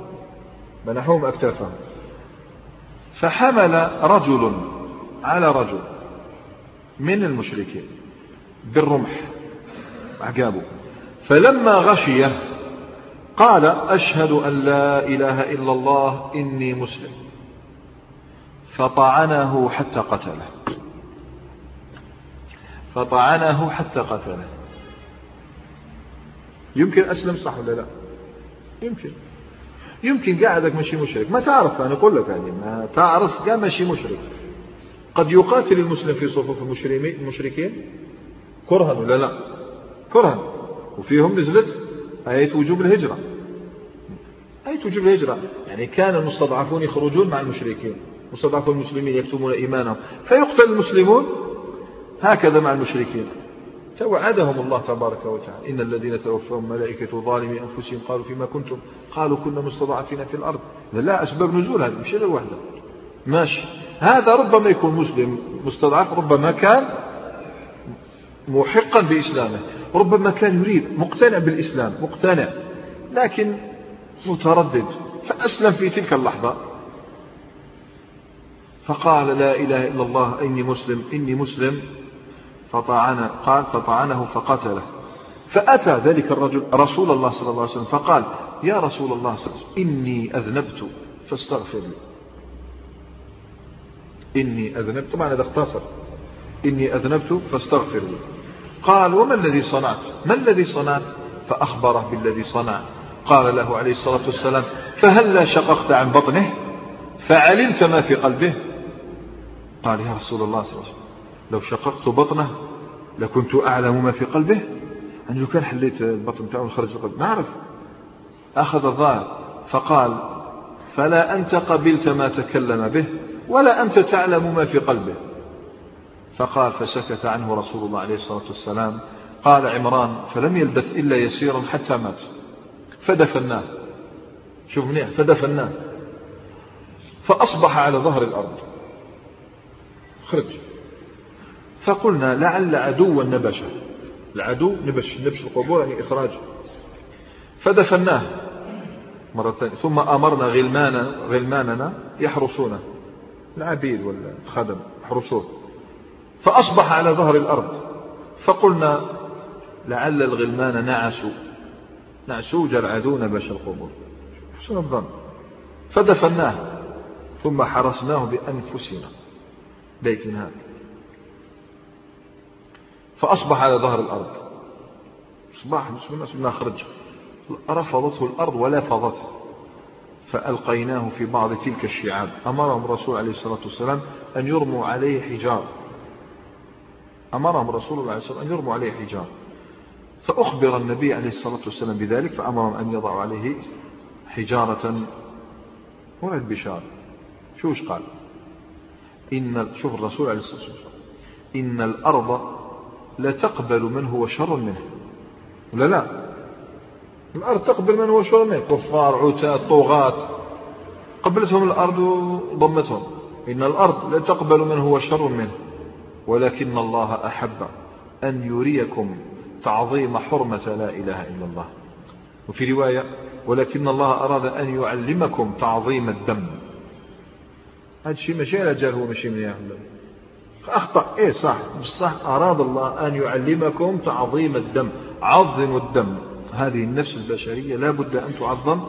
منحوهم أكتافهم. فحمل رجل على رجل من المشركين بالرمح. عقابه فلما غشيه قال أشهد أن لا إله إلا الله إني مسلم. فطعنه حتى قتله. فطعنه حتى قتله. يمكن أسلم صح ولا لا؟ يمكن. يمكن قاعدك ماشي مشرك. ما تعرف أنا أقول لك يعني ما تعرف قال ماشي مشرك. قد يقاتل المسلم في صفوف المشركين؟ كرها ولا لا؟ كرها. وفيهم نزلت آية وجوب الهجرة. آية وجوب الهجرة. يعني كان المستضعفون يخرجون مع المشركين. مستضعفون المسلمين يكتمون إيمانهم. فيقتل المسلمون هكذا مع المشركين. توعدهم الله تبارك وتعالى. إن الذين توفاهم ملائكة ظالمي أنفسهم قالوا فيما كنتم؟ قالوا كنا مستضعفين في الأرض. لا أسباب نزول هذه مش الوحدة ماشي. هذا ربما يكون مسلم مستضعف ربما كان محقا بإسلامه. ربما كان يريد مقتنع بالإسلام مقتنع لكن متردد. فأسلم في تلك اللحظة. فقال لا إله إلا الله إني مسلم إني مسلم. فطعن قال فطعنه فقتله. فأتى ذلك الرجل رسول الله صلى الله عليه وسلم فقال يا رسول الله صلى الله عليه وسلم إني أذنبت فاستغفر لي. إني أذنبت طبعا هذا اختصر. إني أذنبت فاستغفر لي. قال وما الذي صنعت؟ ما الذي صنعت؟ فأخبره بالذي صنع. قال له عليه الصلاة والسلام فهلا شققت عن بطنه؟ فعلمت ما في قلبه؟ قال يا رسول الله صلى الله عليه وسلم. لو شققت بطنه لكنت أعلم ما في قلبه. أنا لو كان حليت البطن بتاعه وخرج القلب ما أعرف. أخذ الظاهر فقال فلا أنت قبلت ما تكلم به ولا أنت تعلم ما في قلبه. فقال فسكت عنه رسول الله عليه الصلاة والسلام. قال عمران فلم يلبث إلا يسيرا حتى مات. فدفناه شوف منيح فدفناه فأصبح على ظهر الأرض. خرج. فقلنا لعل عدوا نبشه العدو نبش نبش القبور يعني إخراج. فدفناه مرة ثانية. ثم أمرنا غلمانا غلماننا يحرسونه العبيد والخدم يحرسوه. فأصبح على ظهر الأرض. فقلنا لعل الغلمان نعسوا نعسوا العدو نبش القبور. حسن الظن؟ فدفناه. ثم حرسناه بأنفسنا. بيت هذا. فأصبح على ظهر الأرض. صباح بسم الله بسم خرج. رفضته الأرض ولا فضته. فألقيناه في بعض تلك الشعاب. أمرهم الرسول عليه الصلاة والسلام أن يرموا عليه حجار. أمرهم الرسول عليه الصلاة والسلام أن يرموا عليه حجار. فأخبر النبي عليه الصلاة والسلام بذلك فأمرهم أن يضعوا عليه حجارة. هنا البشار شوش قال؟ إن شوف الرسول عليه الصلاة والسلام. إن الأرض لتقبل من هو شر منه. ولا لا؟ الأرض تقبل من هو شر منه. كفار عتاة طغاة. قبلتهم الأرض وضمتهم. إن الأرض لا تقبل من هو شر منه. ولكن الله أحب أن يريكم تعظيم حرمة لا إله إلا الله. وفي رواية ولكن الله أراد أن يعلمكم تعظيم الدم. هذا الشيء ماشي على جال هو ماشي من يعلم أخطأ. إيه صح. بصح أراد الله أن يعلمكم تعظيم الدم. عظموا الدم. هذه النفس البشرية لا بد أن تعظم.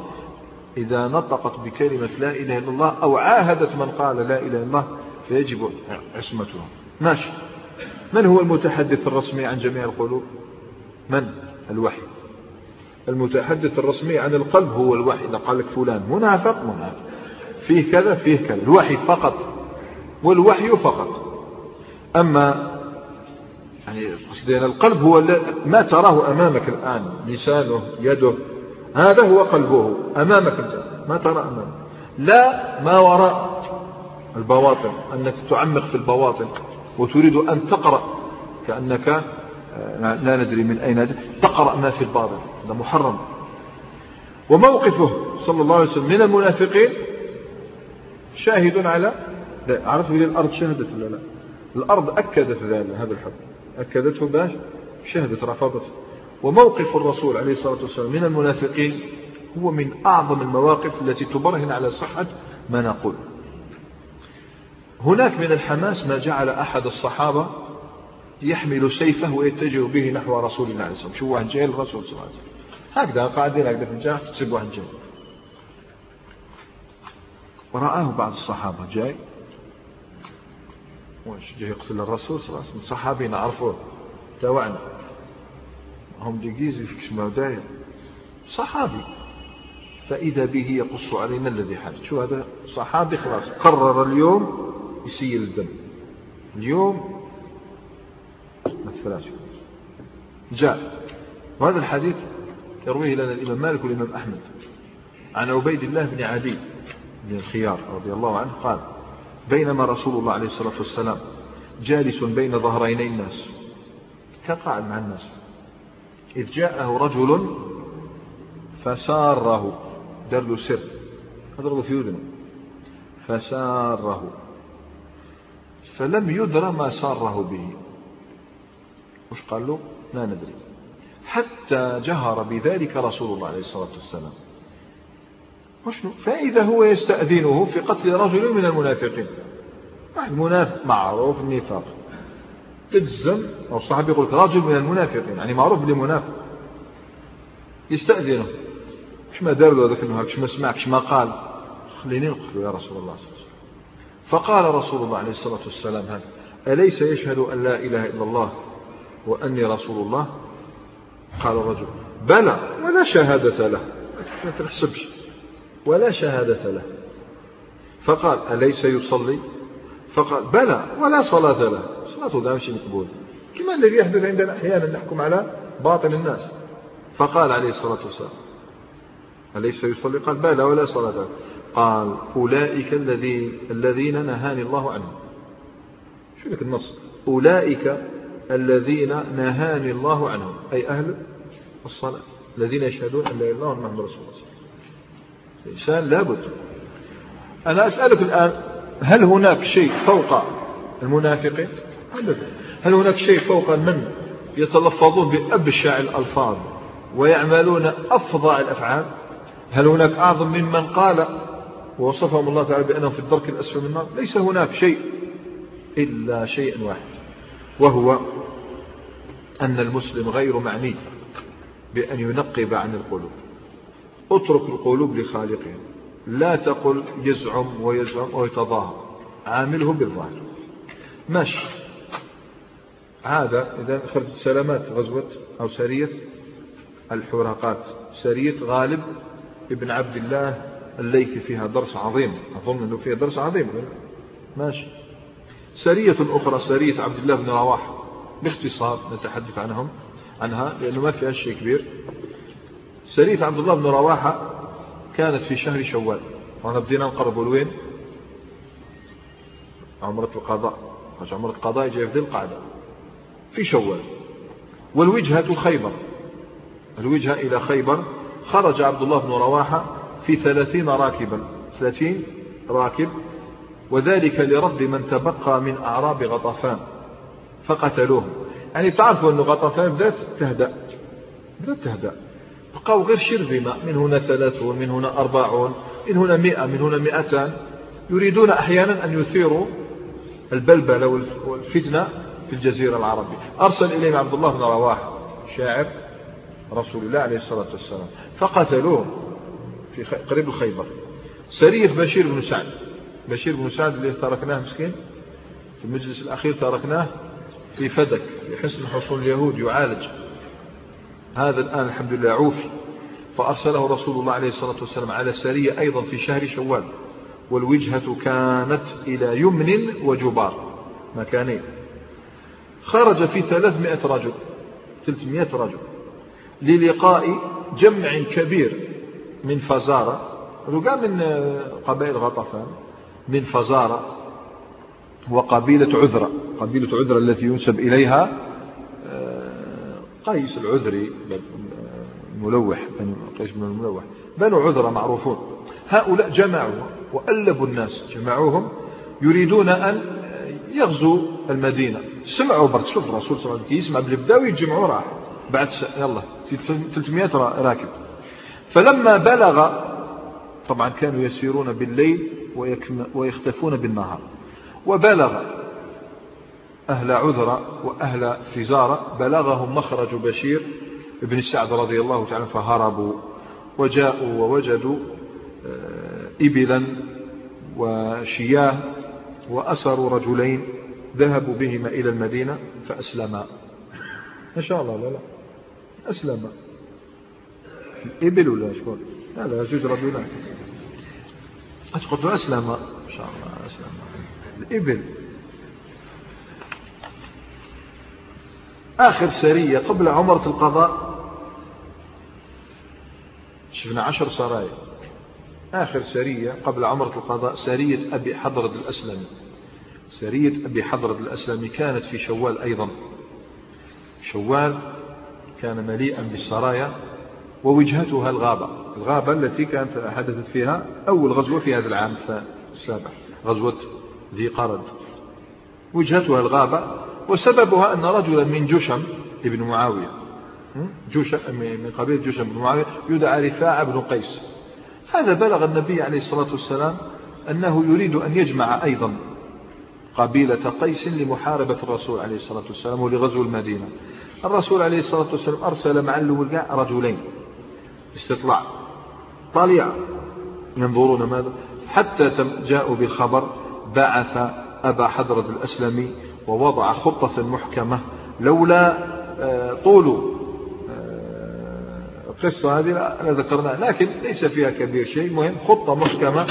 إذا نطقت بكلمة لا إله إلا الله أو عاهدت من قال لا إله إلا الله فيجب عصمتها ماشي. من هو المتحدث الرسمي عن جميع القلوب؟ من؟ الوحي. المتحدث الرسمي عن القلب هو الوحي. إذا قال لك فلان منافق منافق. فيه كذا فيه كذا. الوحي فقط. والوحي فقط. أما يعني قصدي القلب هو ما تراه أمامك الآن لسانه يده هذا هو قلبه أمامك أنت ما ترى أمامك لا ما وراء البواطن أنك تعمق في البواطن وتريد أن تقرأ كأنك آه، لا ندري من أين تقرأ ما في الباطن هذا محرم. وموقفه صلى الله عليه وسلم من المنافقين شاهد على عرفت الأرض شهدت ولا لا؟ الأرض أكدت هذا الحكم. أكدته باش شهدت رفضته. وموقف الرسول عليه الصلاة والسلام من المنافقين هو من أعظم المواقف التي تبرهن على صحة ما نقول. هناك من الحماس ما جعل أحد الصحابة يحمل سيفه ويتجه به نحو رسول الله عليه الصلاة والسلام. شو واحد جاي للرسول صلى الله عليه وسلم؟ هكذا قاعدين هكذا في الجاه تسيب واحد جاي. ورآه بعض الصحابة جاي. واش جاي يقتل الرسول صلى الله عليه وسلم. صحابي نعرفوه. تاوعنا هم ديجيزي في كشما داير صحابي. فإذا به يقص علينا الذي حدث شو هذا؟ صحابي خلاص. قرر اليوم يسيل الدم. اليوم ما تفلاش جاء. وهذا الحديث يرويه لنا الإمام مالك والإمام أحمد. عن عبيد الله بن عدي بن الخيار رضي الله عنه قال بينما رسول الله عليه الصلاة والسلام جالس بين ظهريني الناس كان قاعد مع الناس. إذ جاءه رجل فساره دار له سر هذا في أذنه فساره فلم يدر ما ساره به. وش قال له؟ لا ندري. حتى جهر بذلك رسول الله عليه الصلاة والسلام. وشنو فإذا هو يستأذنه في قتل رجل من المنافقين. المنافق معروف النفاق تجزم أو الصحابي يقول رجل من المنافقين يعني معروف بلي منافق. يستأذنه. إيش ما دار له هذاك النهار إيش ما سمع إيش ما قال. خليني نقتله يا رسول الله صلى الله عليه وسلم. فقال رسول الله عليه الصلاة والسلام هذا أليس يشهد أن لا إله إلا الله وأني رسول الله؟ قال الرجل بلى ولا شهادة له. ما تحسبش. ولا شهادة له. فقال أليس يصلي؟ فقال بلى ولا صلاة له. صلاته لا مش مقبول. كما الذي يحدث عندنا أحيانا نحكم على باطل الناس. فقال عليه الصلاة والسلام أليس يصلي؟ قال بلى ولا صلاة له. قال أولئك الذين الذين نهاني الله عنهم. شو لك النص؟ أولئك الذين نهاني الله عنهم أي أهل الصلاة الذين يشهدون أن لا إله إلا الله محمد رسول الله. الإنسان لابد. أنا أسألك الآن هل هناك شيء فوق المنافقين؟ أبدا. هل هناك شيء فوق من يتلفظون بأبشع الألفاظ ويعملون أفظع الأفعال؟ هل هناك أعظم ممن قال ووصفهم الله تعالى بأنهم في الدرك الأسفل من النار؟ ليس هناك شيء إلا شيء واحد وهو أن المسلم غير معني بأن ينقب عن القلوب. اترك القلوب لخالقها لا تقل يزعم ويزعم ويتظاهر. عامله بالظاهر. ماشي عاد إذا خرجت سلامات غزوة أو سرية الحراقات سرية غالب ابن عبد الله الليثي فيها درس عظيم. أظن أنه فيها درس عظيم. ماشي. سرية أخرى سرية عبد الله بن رواحة باختصار نتحدث عنهم عنها لأنه ما فيها شيء كبير. سرية عبد الله بن رواحة كانت في شهر شوال. وأنا بدينا نقرب لوين عمرة القضاء. عمرة القضاء جاي في ذي القعدة. في شوال. والوجهة خيبر. الوجهة إلى خيبر. خرج عبد الله بن رواحة في ثلاثين راكبا. ثلاثين راكب. وذلك لرد من تبقى من أعراب غطفان. فقتلوه يعني تعرفوا أن غطفان بدأت تهدأ. بدأت تهدأ. بقوا غير شرذمة من هنا ثلاثون من هنا أربعون. من هنا مئة من هنا مئتان. يريدون أحيانا أن يثيروا البلبلة والفتنة في الجزيرة العربية. أرسل إليهم عبد الله بن رواحة شاعر رسول الله عليه الصلاة والسلام فقتلوه في قريب الخيبر. سرية بشير بن سعد. بشير بن سعد اللي تركناه مسكين؟ في المجلس الأخير تركناه في فدك في حسن حصون اليهود يعالج. هذا الآن الحمد لله عوفي فأرسله رسول الله عليه الصلاة والسلام على سرية أيضا في شهر شوال. والوجهة كانت إلى يمن وجبار مكانين. خرج في ثلاثمائة رجل ثلاثمائة رجل للقاء جمع كبير من فزارة. رقا من قبائل غطفان من فزارة وقبيلة عذرة. قبيلة عذرة التي ينسب إليها قيس العذري الملوح قيس بن الملوح. بنو عذرة معروفون. هؤلاء جمعوا وألبوا الناس جمعوهم يريدون أن يغزوا المدينة. سمعوا برد شوف الرسول صلى الله عليه وسلم يسمع بالبداوي يتجمعوا راح. بعد. يلا 300 راكب. فلما بلغ طبعا كانوا يسيرون بالليل ويختفون بالنهار. وبلغ أهل عذرة وأهل فزارة بلغهم مخرج بشير ابن سعد رضي الله تعالى فهربوا وجاءوا ووجدوا آه، إبلا وشياه وأسروا رجلين ذهبوا بهما إلى المدينة فأسلما. ما شاء الله لا لا. أسلما الإبل ولا شكون لا لا زوج رجلان قلت أسلم؟ ما شاء الله أسلم. الإبل. آخر سرية قبل عمرة القضاء. شفنا عشر سرايا. آخر سرية قبل عمرة القضاء سرية أبي حضرد الأسلمي. سرية أبي حضرد الأسلمي كانت في شوال أيضا. شوال كان مليئا بالسرايا ووجهتها الغابة. الغابة التي كانت حدثت فيها أول غزوة في هذا العام السابع. غزوة ذي قرد وجهتها الغابة وسببها أن رجلا من جشم ابن معاوية جوشة من قبيلة جوشة بن معاوية يدعى رفاعة بن قيس. هذا بلغ النبي عليه الصلاة والسلام أنه يريد أن يجمع أيضا قبيلة قيس لمحاربة الرسول عليه الصلاة والسلام ولغزو المدينة. الرسول عليه الصلاة والسلام أرسل مع الولقاء رجلين استطلاع طالعة ينظرون ماذا؟ حتى جاءوا بالخبر بعث أبا حضرة الأسلمي ووضع خطة محكمة. لولا آه، طول القصة هذه لا ذكرناها. لكن ليس فيها كبير شيء. مهم خطة محكمة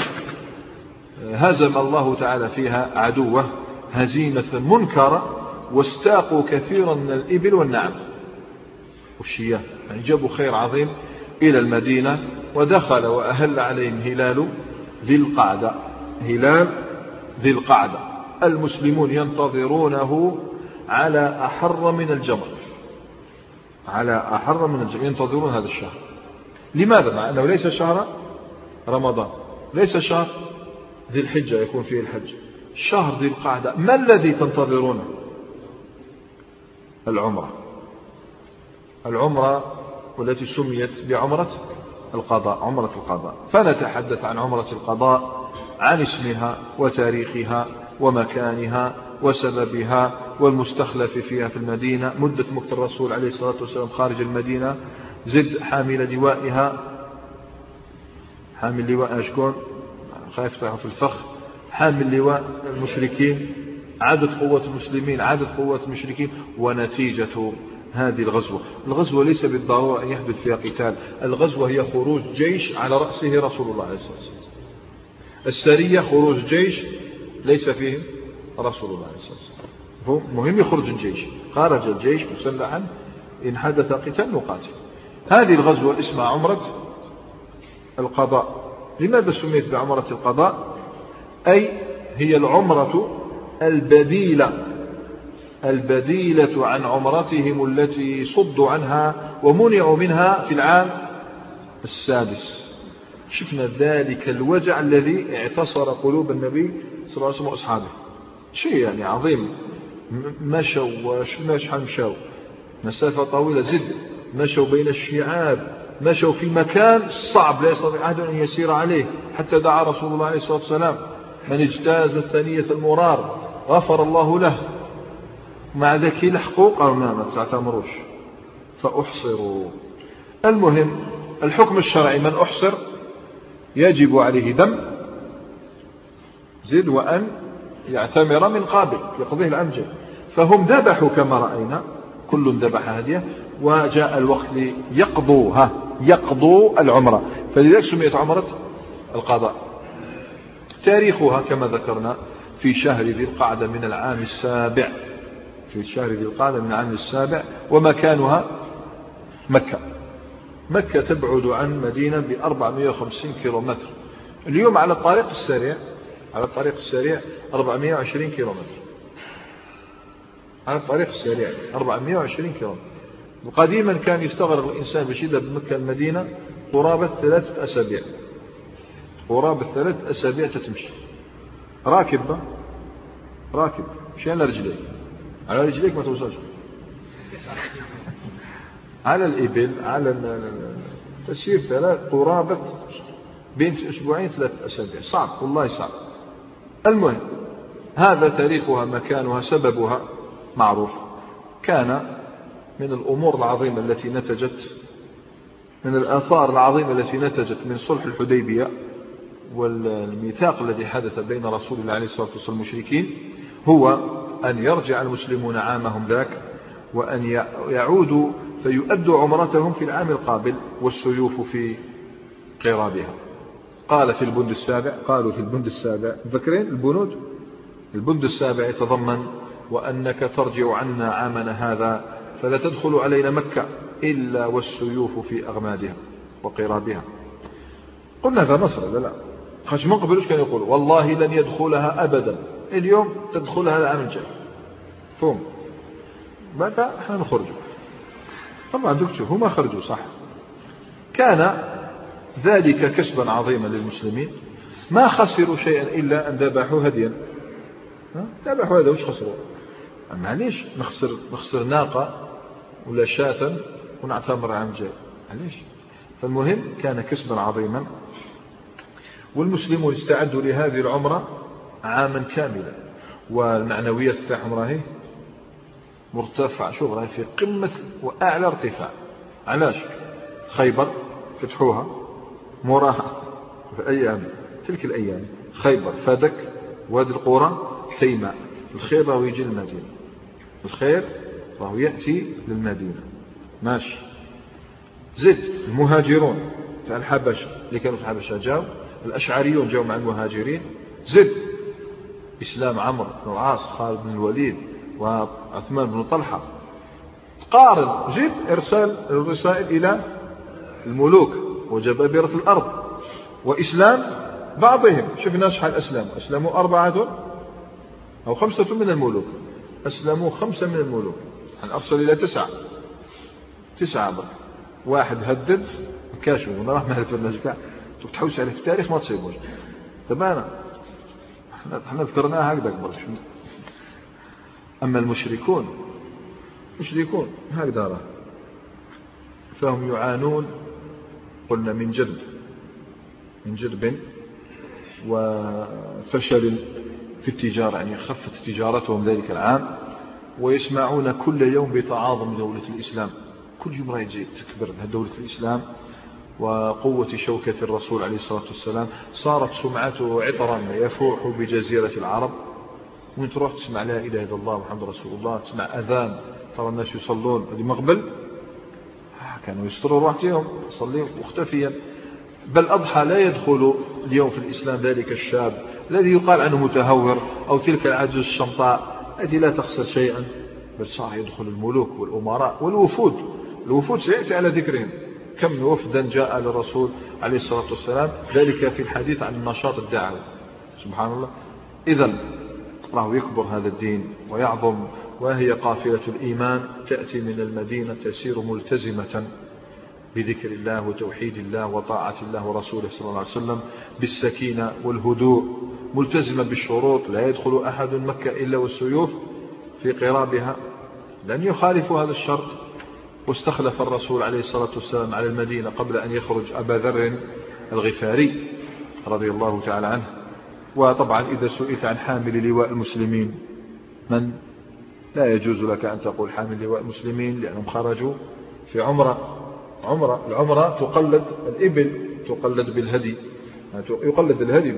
هزم الله تعالى فيها عدوة هزيمة منكرة واستاقوا كثيرا من الإبل والنعم والشياه. يعني جابوا خير عظيم إلى المدينة ودخل وأهل عليهم هلال ذي القعدة. هلال ذي القعدة. المسلمون ينتظرونه على أحر من الجمر على أحر من الجميع ينتظرون هذا الشهر. لماذا؟ مع أنه ليس شهرا رمضان. ليس شهر ذي الحجة يكون فيه الحج. شهر ذي القعدة. ما الذي تنتظرونه؟ العمرة. العمرة والتي سميت بعمرة القضاء عمرة القضاء. فنتحدث عن عمرة القضاء عن اسمها وتاريخها. ومكانها وسببها والمستخلف فيها في المدينة. مدة مكت الرسول عليه الصلاة والسلام خارج المدينة. زد حامل لوائها حامل لواء شكون خايف في الفخ. حامل لواء المشركين. عدد قوة المسلمين عدد قوة المشركين. ونتيجة هذه الغزوة. الغزوة ليس بالضرورة أن يحدث فيها قتال. الغزوة هي خروج جيش على رأسه رسول الله عليه الصلاة والسلام. السرية خروج جيش ليس فيه رسول الله عليه الصلاة والسلام. مهم يخرج الجيش. خرج الجيش مسلحا إن حدث قتال نقاتل هذه الغزوة اسمها عمرة القضاء. لماذا سميت بعمرة القضاء؟ أي هي العمرة البديلة البديلة عن عمرتهم التي صدوا عنها ومنعوا منها في العام السادس. شفنا ذلك الوجع الذي اعتصر قلوب النبي صلى الله عليه وسلم وأصحابه. شيء يعني عظيم. مشوا وشفنا شحال مشوا مسافة طويلة زد. مشوا بين الشعاب. مشوا في مكان صعب لا يستطيع أحد أن يسير عليه حتى دعا رسول الله عليه الصلاة والسلام. من اجتاز الثانية المرار غفر الله له. مع ذلك يلحقوا قالوا ما تعتمروش. فأحصروا. المهم الحكم الشرعي من أحصر يجب عليه دم زد وأن يعتمر من قابل يقضيه الأمجد. فهم ذبحوا كما رأينا كل ذبح هدية وجاء الوقت ليقضوا ها يقضوا العمرة. فلذلك سميت عمرة القضاء. تاريخها كما ذكرنا في شهر ذي القعدة من العام السابع. في شهر ذي القعدة من العام السابع ومكانها مكة. مكة تبعد عن مدينة ب 450 كيلومتر. اليوم على الطريق السريع على الطريق السريع 420 كيلومتر. على الطريق السريع 420 كيلومتر. وقديما كان يستغرق الإنسان باش يذهب من مكة المدينة قرابة ثلاثة أسابيع. قرابة ثلاثة أسابيع تتمشي. راكب راكب. مش على رجليك. على رجليك ما توصلش. على الإبل على تسير ثلاث قرابة بين أسبوعين ثلاثة أسابيع. صعب والله صعب. المهم هذا تاريخها مكانها سببها معروف. كان من الأمور العظيمة التي نتجت من الآثار العظيمة التي نتجت من صلح الحديبية والميثاق الذي حدث بين رسول الله عليه الصلاة والسلام والمشركين هو أن يرجع المسلمون عامهم ذاك وأن يعودوا فيؤدوا عمرتهم في العام القابل والسيوف في قرابها. قال في البند السابع قالوا في البند السابع ذكرين البنود؟ البند السابع يتضمن وأنك ترجع عنا عامنا هذا فلا تدخل علينا مكة إلا والسيوف في أغمادها وقرابها. قلنا هذا نصر لا لا؟ خش من قبل كان يقول والله لن يدخلها أبدا. اليوم تدخلها العام الجاي. فهم. متى؟ إحنا نخرج طبعا دكتور هما خرجوا صح؟ كان ذلك كسبا عظيما للمسلمين. ما خسروا شيئا إلا أن ذبحوا هديا. ذبحوا هذا وش خسروا؟ معليش نخسر نخسر ناقة ولا شاة ونعتمر عام جاي معليش. فالمهم كان كسبا عظيما. والمسلمون استعدوا لهذه العمرة عاما كاملا. والمعنويات تاعهم راهي مرتفعة شوف راهي في قمة وأعلى ارتفاع. علاش؟ خيبر فتحوها. موراها في أيام تلك الأيام. خيبر فدك. وادي القرى تيماء الخير راهو يجي للمدينة. الخير راهو يأتي للمدينة. ماشي. زد المهاجرون. تاع الحبشة. اللي كانوا في الحبشة جاوا الأشعريون جاوا مع المهاجرين. زد إسلام عمرو بن العاص خالد بن الوليد. وعثمان بن طلحة. قارن جد إرسال الرسائل إلى الملوك وجبابرة الأرض وإسلام بعضهم. شفنا شحال أسلموا. أسلموا أربعة أو خمسة من الملوك. أسلموا خمسة من الملوك. أرسل إلى تسعة. تسعة بقى واحد هدد. كاشف راح ما عرف الناس كاع تحوس عليه في التاريخ ما تصيبوش. دابا إحنا ذكرناها هكذا قبل أما المشركون مشركون هكذا. راه فهم يعانون قلنا من جد من جدب وفشل في التجارة يعني خفت تجارتهم ذلك العام ويسمعون كل يوم بتعاظم دولة الإسلام. كل يوم تزيد تكبر دولة الإسلام وقوة شوكة الرسول عليه الصلاة والسلام. صارت سمعته عطرا يفوح بجزيرة العرب. وين تروح تسمع لا إله إلا الله محمد رسول الله تسمع أذان ترى الناس يصلون. هذه مقبل؟ آه، كانوا يستروا روحتهم يصلي مختفيا. بل أضحى لا يدخل اليوم في الإسلام ذلك الشاب الذي يقال عنه متهور أو تلك العجوز الشمطاء. التي لا تخسر شيئا. بل صار يدخل الملوك والأمراء والوفود. الوفود سيأتي على ذكرهم. كم وفدا جاء للرسول عليه الصلاة والسلام. ذلك في الحديث عن النشاط الدعوي سبحان الله. إذا راه يكبر هذا الدين ويعظم وهي قافلة الإيمان تأتي من المدينة تسير ملتزمة بذكر الله وتوحيد الله وطاعة الله ورسوله صلى الله عليه وسلم بالسكينة والهدوء ملتزمة بالشروط لا يدخل أحد مكة إلا والسيوف في قرابها. لن يخالف هذا الشرط. واستخلف الرسول عليه الصلاة والسلام على المدينة قبل أن يخرج أبا ذر الغفاري رضي الله تعالى عنه. وطبعا إذا سئلت عن حامل لواء المسلمين من؟ لا يجوز لك أن تقول حامل لواء المسلمين لأنهم خرجوا في عمرة. عمرة العمرة تقلد الإبل تقلد بالهدي. يقلد الهدي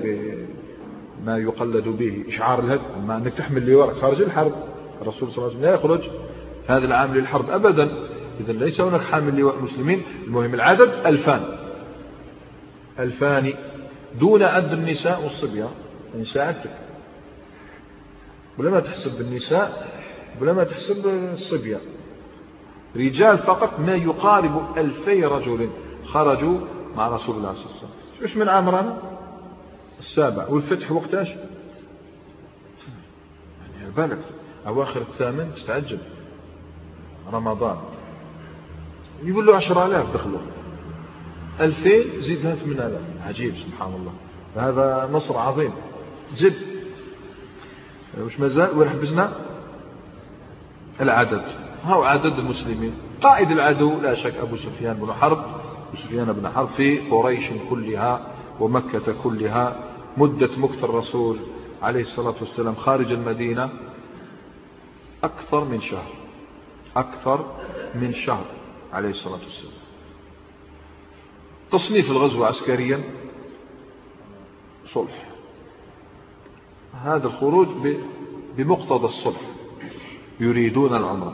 بما يقلد به إشعار الهدي. أما أنك تحمل لواء خارج الحرب الرسول صلى الله عليه وسلم لا يخرج هذا العام للحرب أبدا. إذا ليس هناك حامل لواء المسلمين. المهم العدد ألفان. ألفان دون عد النساء والصبيان. يعني ساعدتك ولما تحسب بالنساء ولما تحسب الصبيان رجال فقط ما يقارب ألفي رجل خرجوا مع رسول الله صلى الله عليه وسلم. إيش من عمرنا السابع. والفتح وقتاش يعني بالك أواخر الثامن تتعجب رمضان. يقول له عشر آلاف دخلوا. ألفين زيدها ثمان آلاف عجيب سبحان الله. هذا نصر عظيم. زد وش مازال وين حبسنا؟ العدد. هو عدد المسلمين. قائد العدو لا شك أبو سفيان بن حرب. سفيان بن حرب في قريش كلها ومكة كلها. مدة مكت الرسول عليه الصلاة والسلام خارج المدينة أكثر من شهر. أكثر من شهر عليه الصلاة والسلام. تصنيف الغزو عسكريا صلح. هذا الخروج بمقتضى الصلح. يريدون العمرة.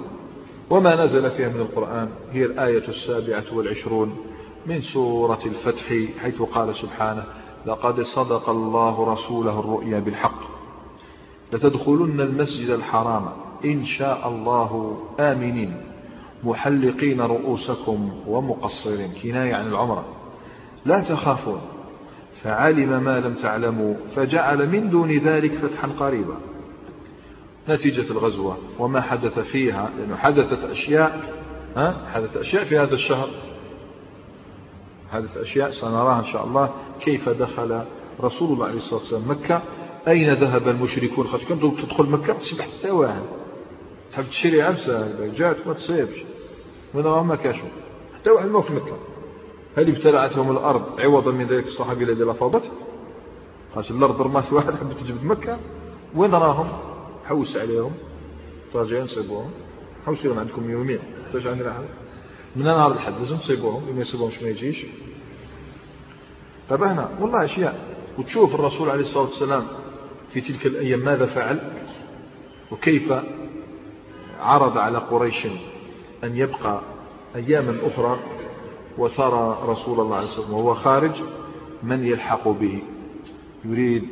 وما نزل فيها من القرآن هي الآية السابعة والعشرون من سورة الفتح حيث قال سبحانه لقد صدق الله رسوله الرؤيا بالحق. لتدخلن المسجد الحرام. إن شاء الله آمنين. محلقين رؤوسكم ومقصرين. كناية عن العمرة. لا تخافون. فعلم ما لم تعلموا فجعل من دون ذلك فتحا قريبا. نتيجة الغزوة وما حدث فيها لأنه حدثت أشياء ها؟ حدث أشياء في هذا الشهر. حدث أشياء سنراها إن شاء الله. كيف دخل رسول الله عليه الصلاة والسلام مكة؟ أين ذهب المشركون؟ خاطر كنت تدخل مكة تسبح حتى واحد. تحب تشري عفسة جات ما تصيبش. من ما كاشوا حتى واحد ما في مكة. هل ابتلعتهم الأرض عوضا من ذلك الصحابي الذي لفظت خاش الأرض رمات واحد حبت تجبد مكة. وين راهم؟ حوس عليهم. راجعين صيبوهم. حوسوا عندكم يومين ترجع عندنا حد من نهار الحد لازم تصيبوهم اللي ما يصيبهمش ما يجيش. طيب هنا والله أشياء. وتشوف الرسول عليه الصلاة والسلام في تلك الأيام ماذا فعل؟ وكيف عرض على قريش أن يبقى أياما أخرى وترى رسول الله عليه وسلم وهو خارج من يلحق به. يريد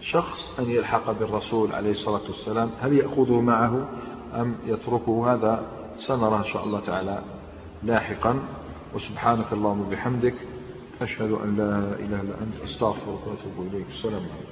شخص أن يلحق بالرسول عليه الصلاة والسلام. هل يأخذه معه أم يتركه؟ هذا سنرى إن شاء الله تعالى لاحقا. وسبحانك اللهم وبحمدك أشهد أن لا إله إلا أنت أستغفرك وأتوب إليك. السلام عليكم.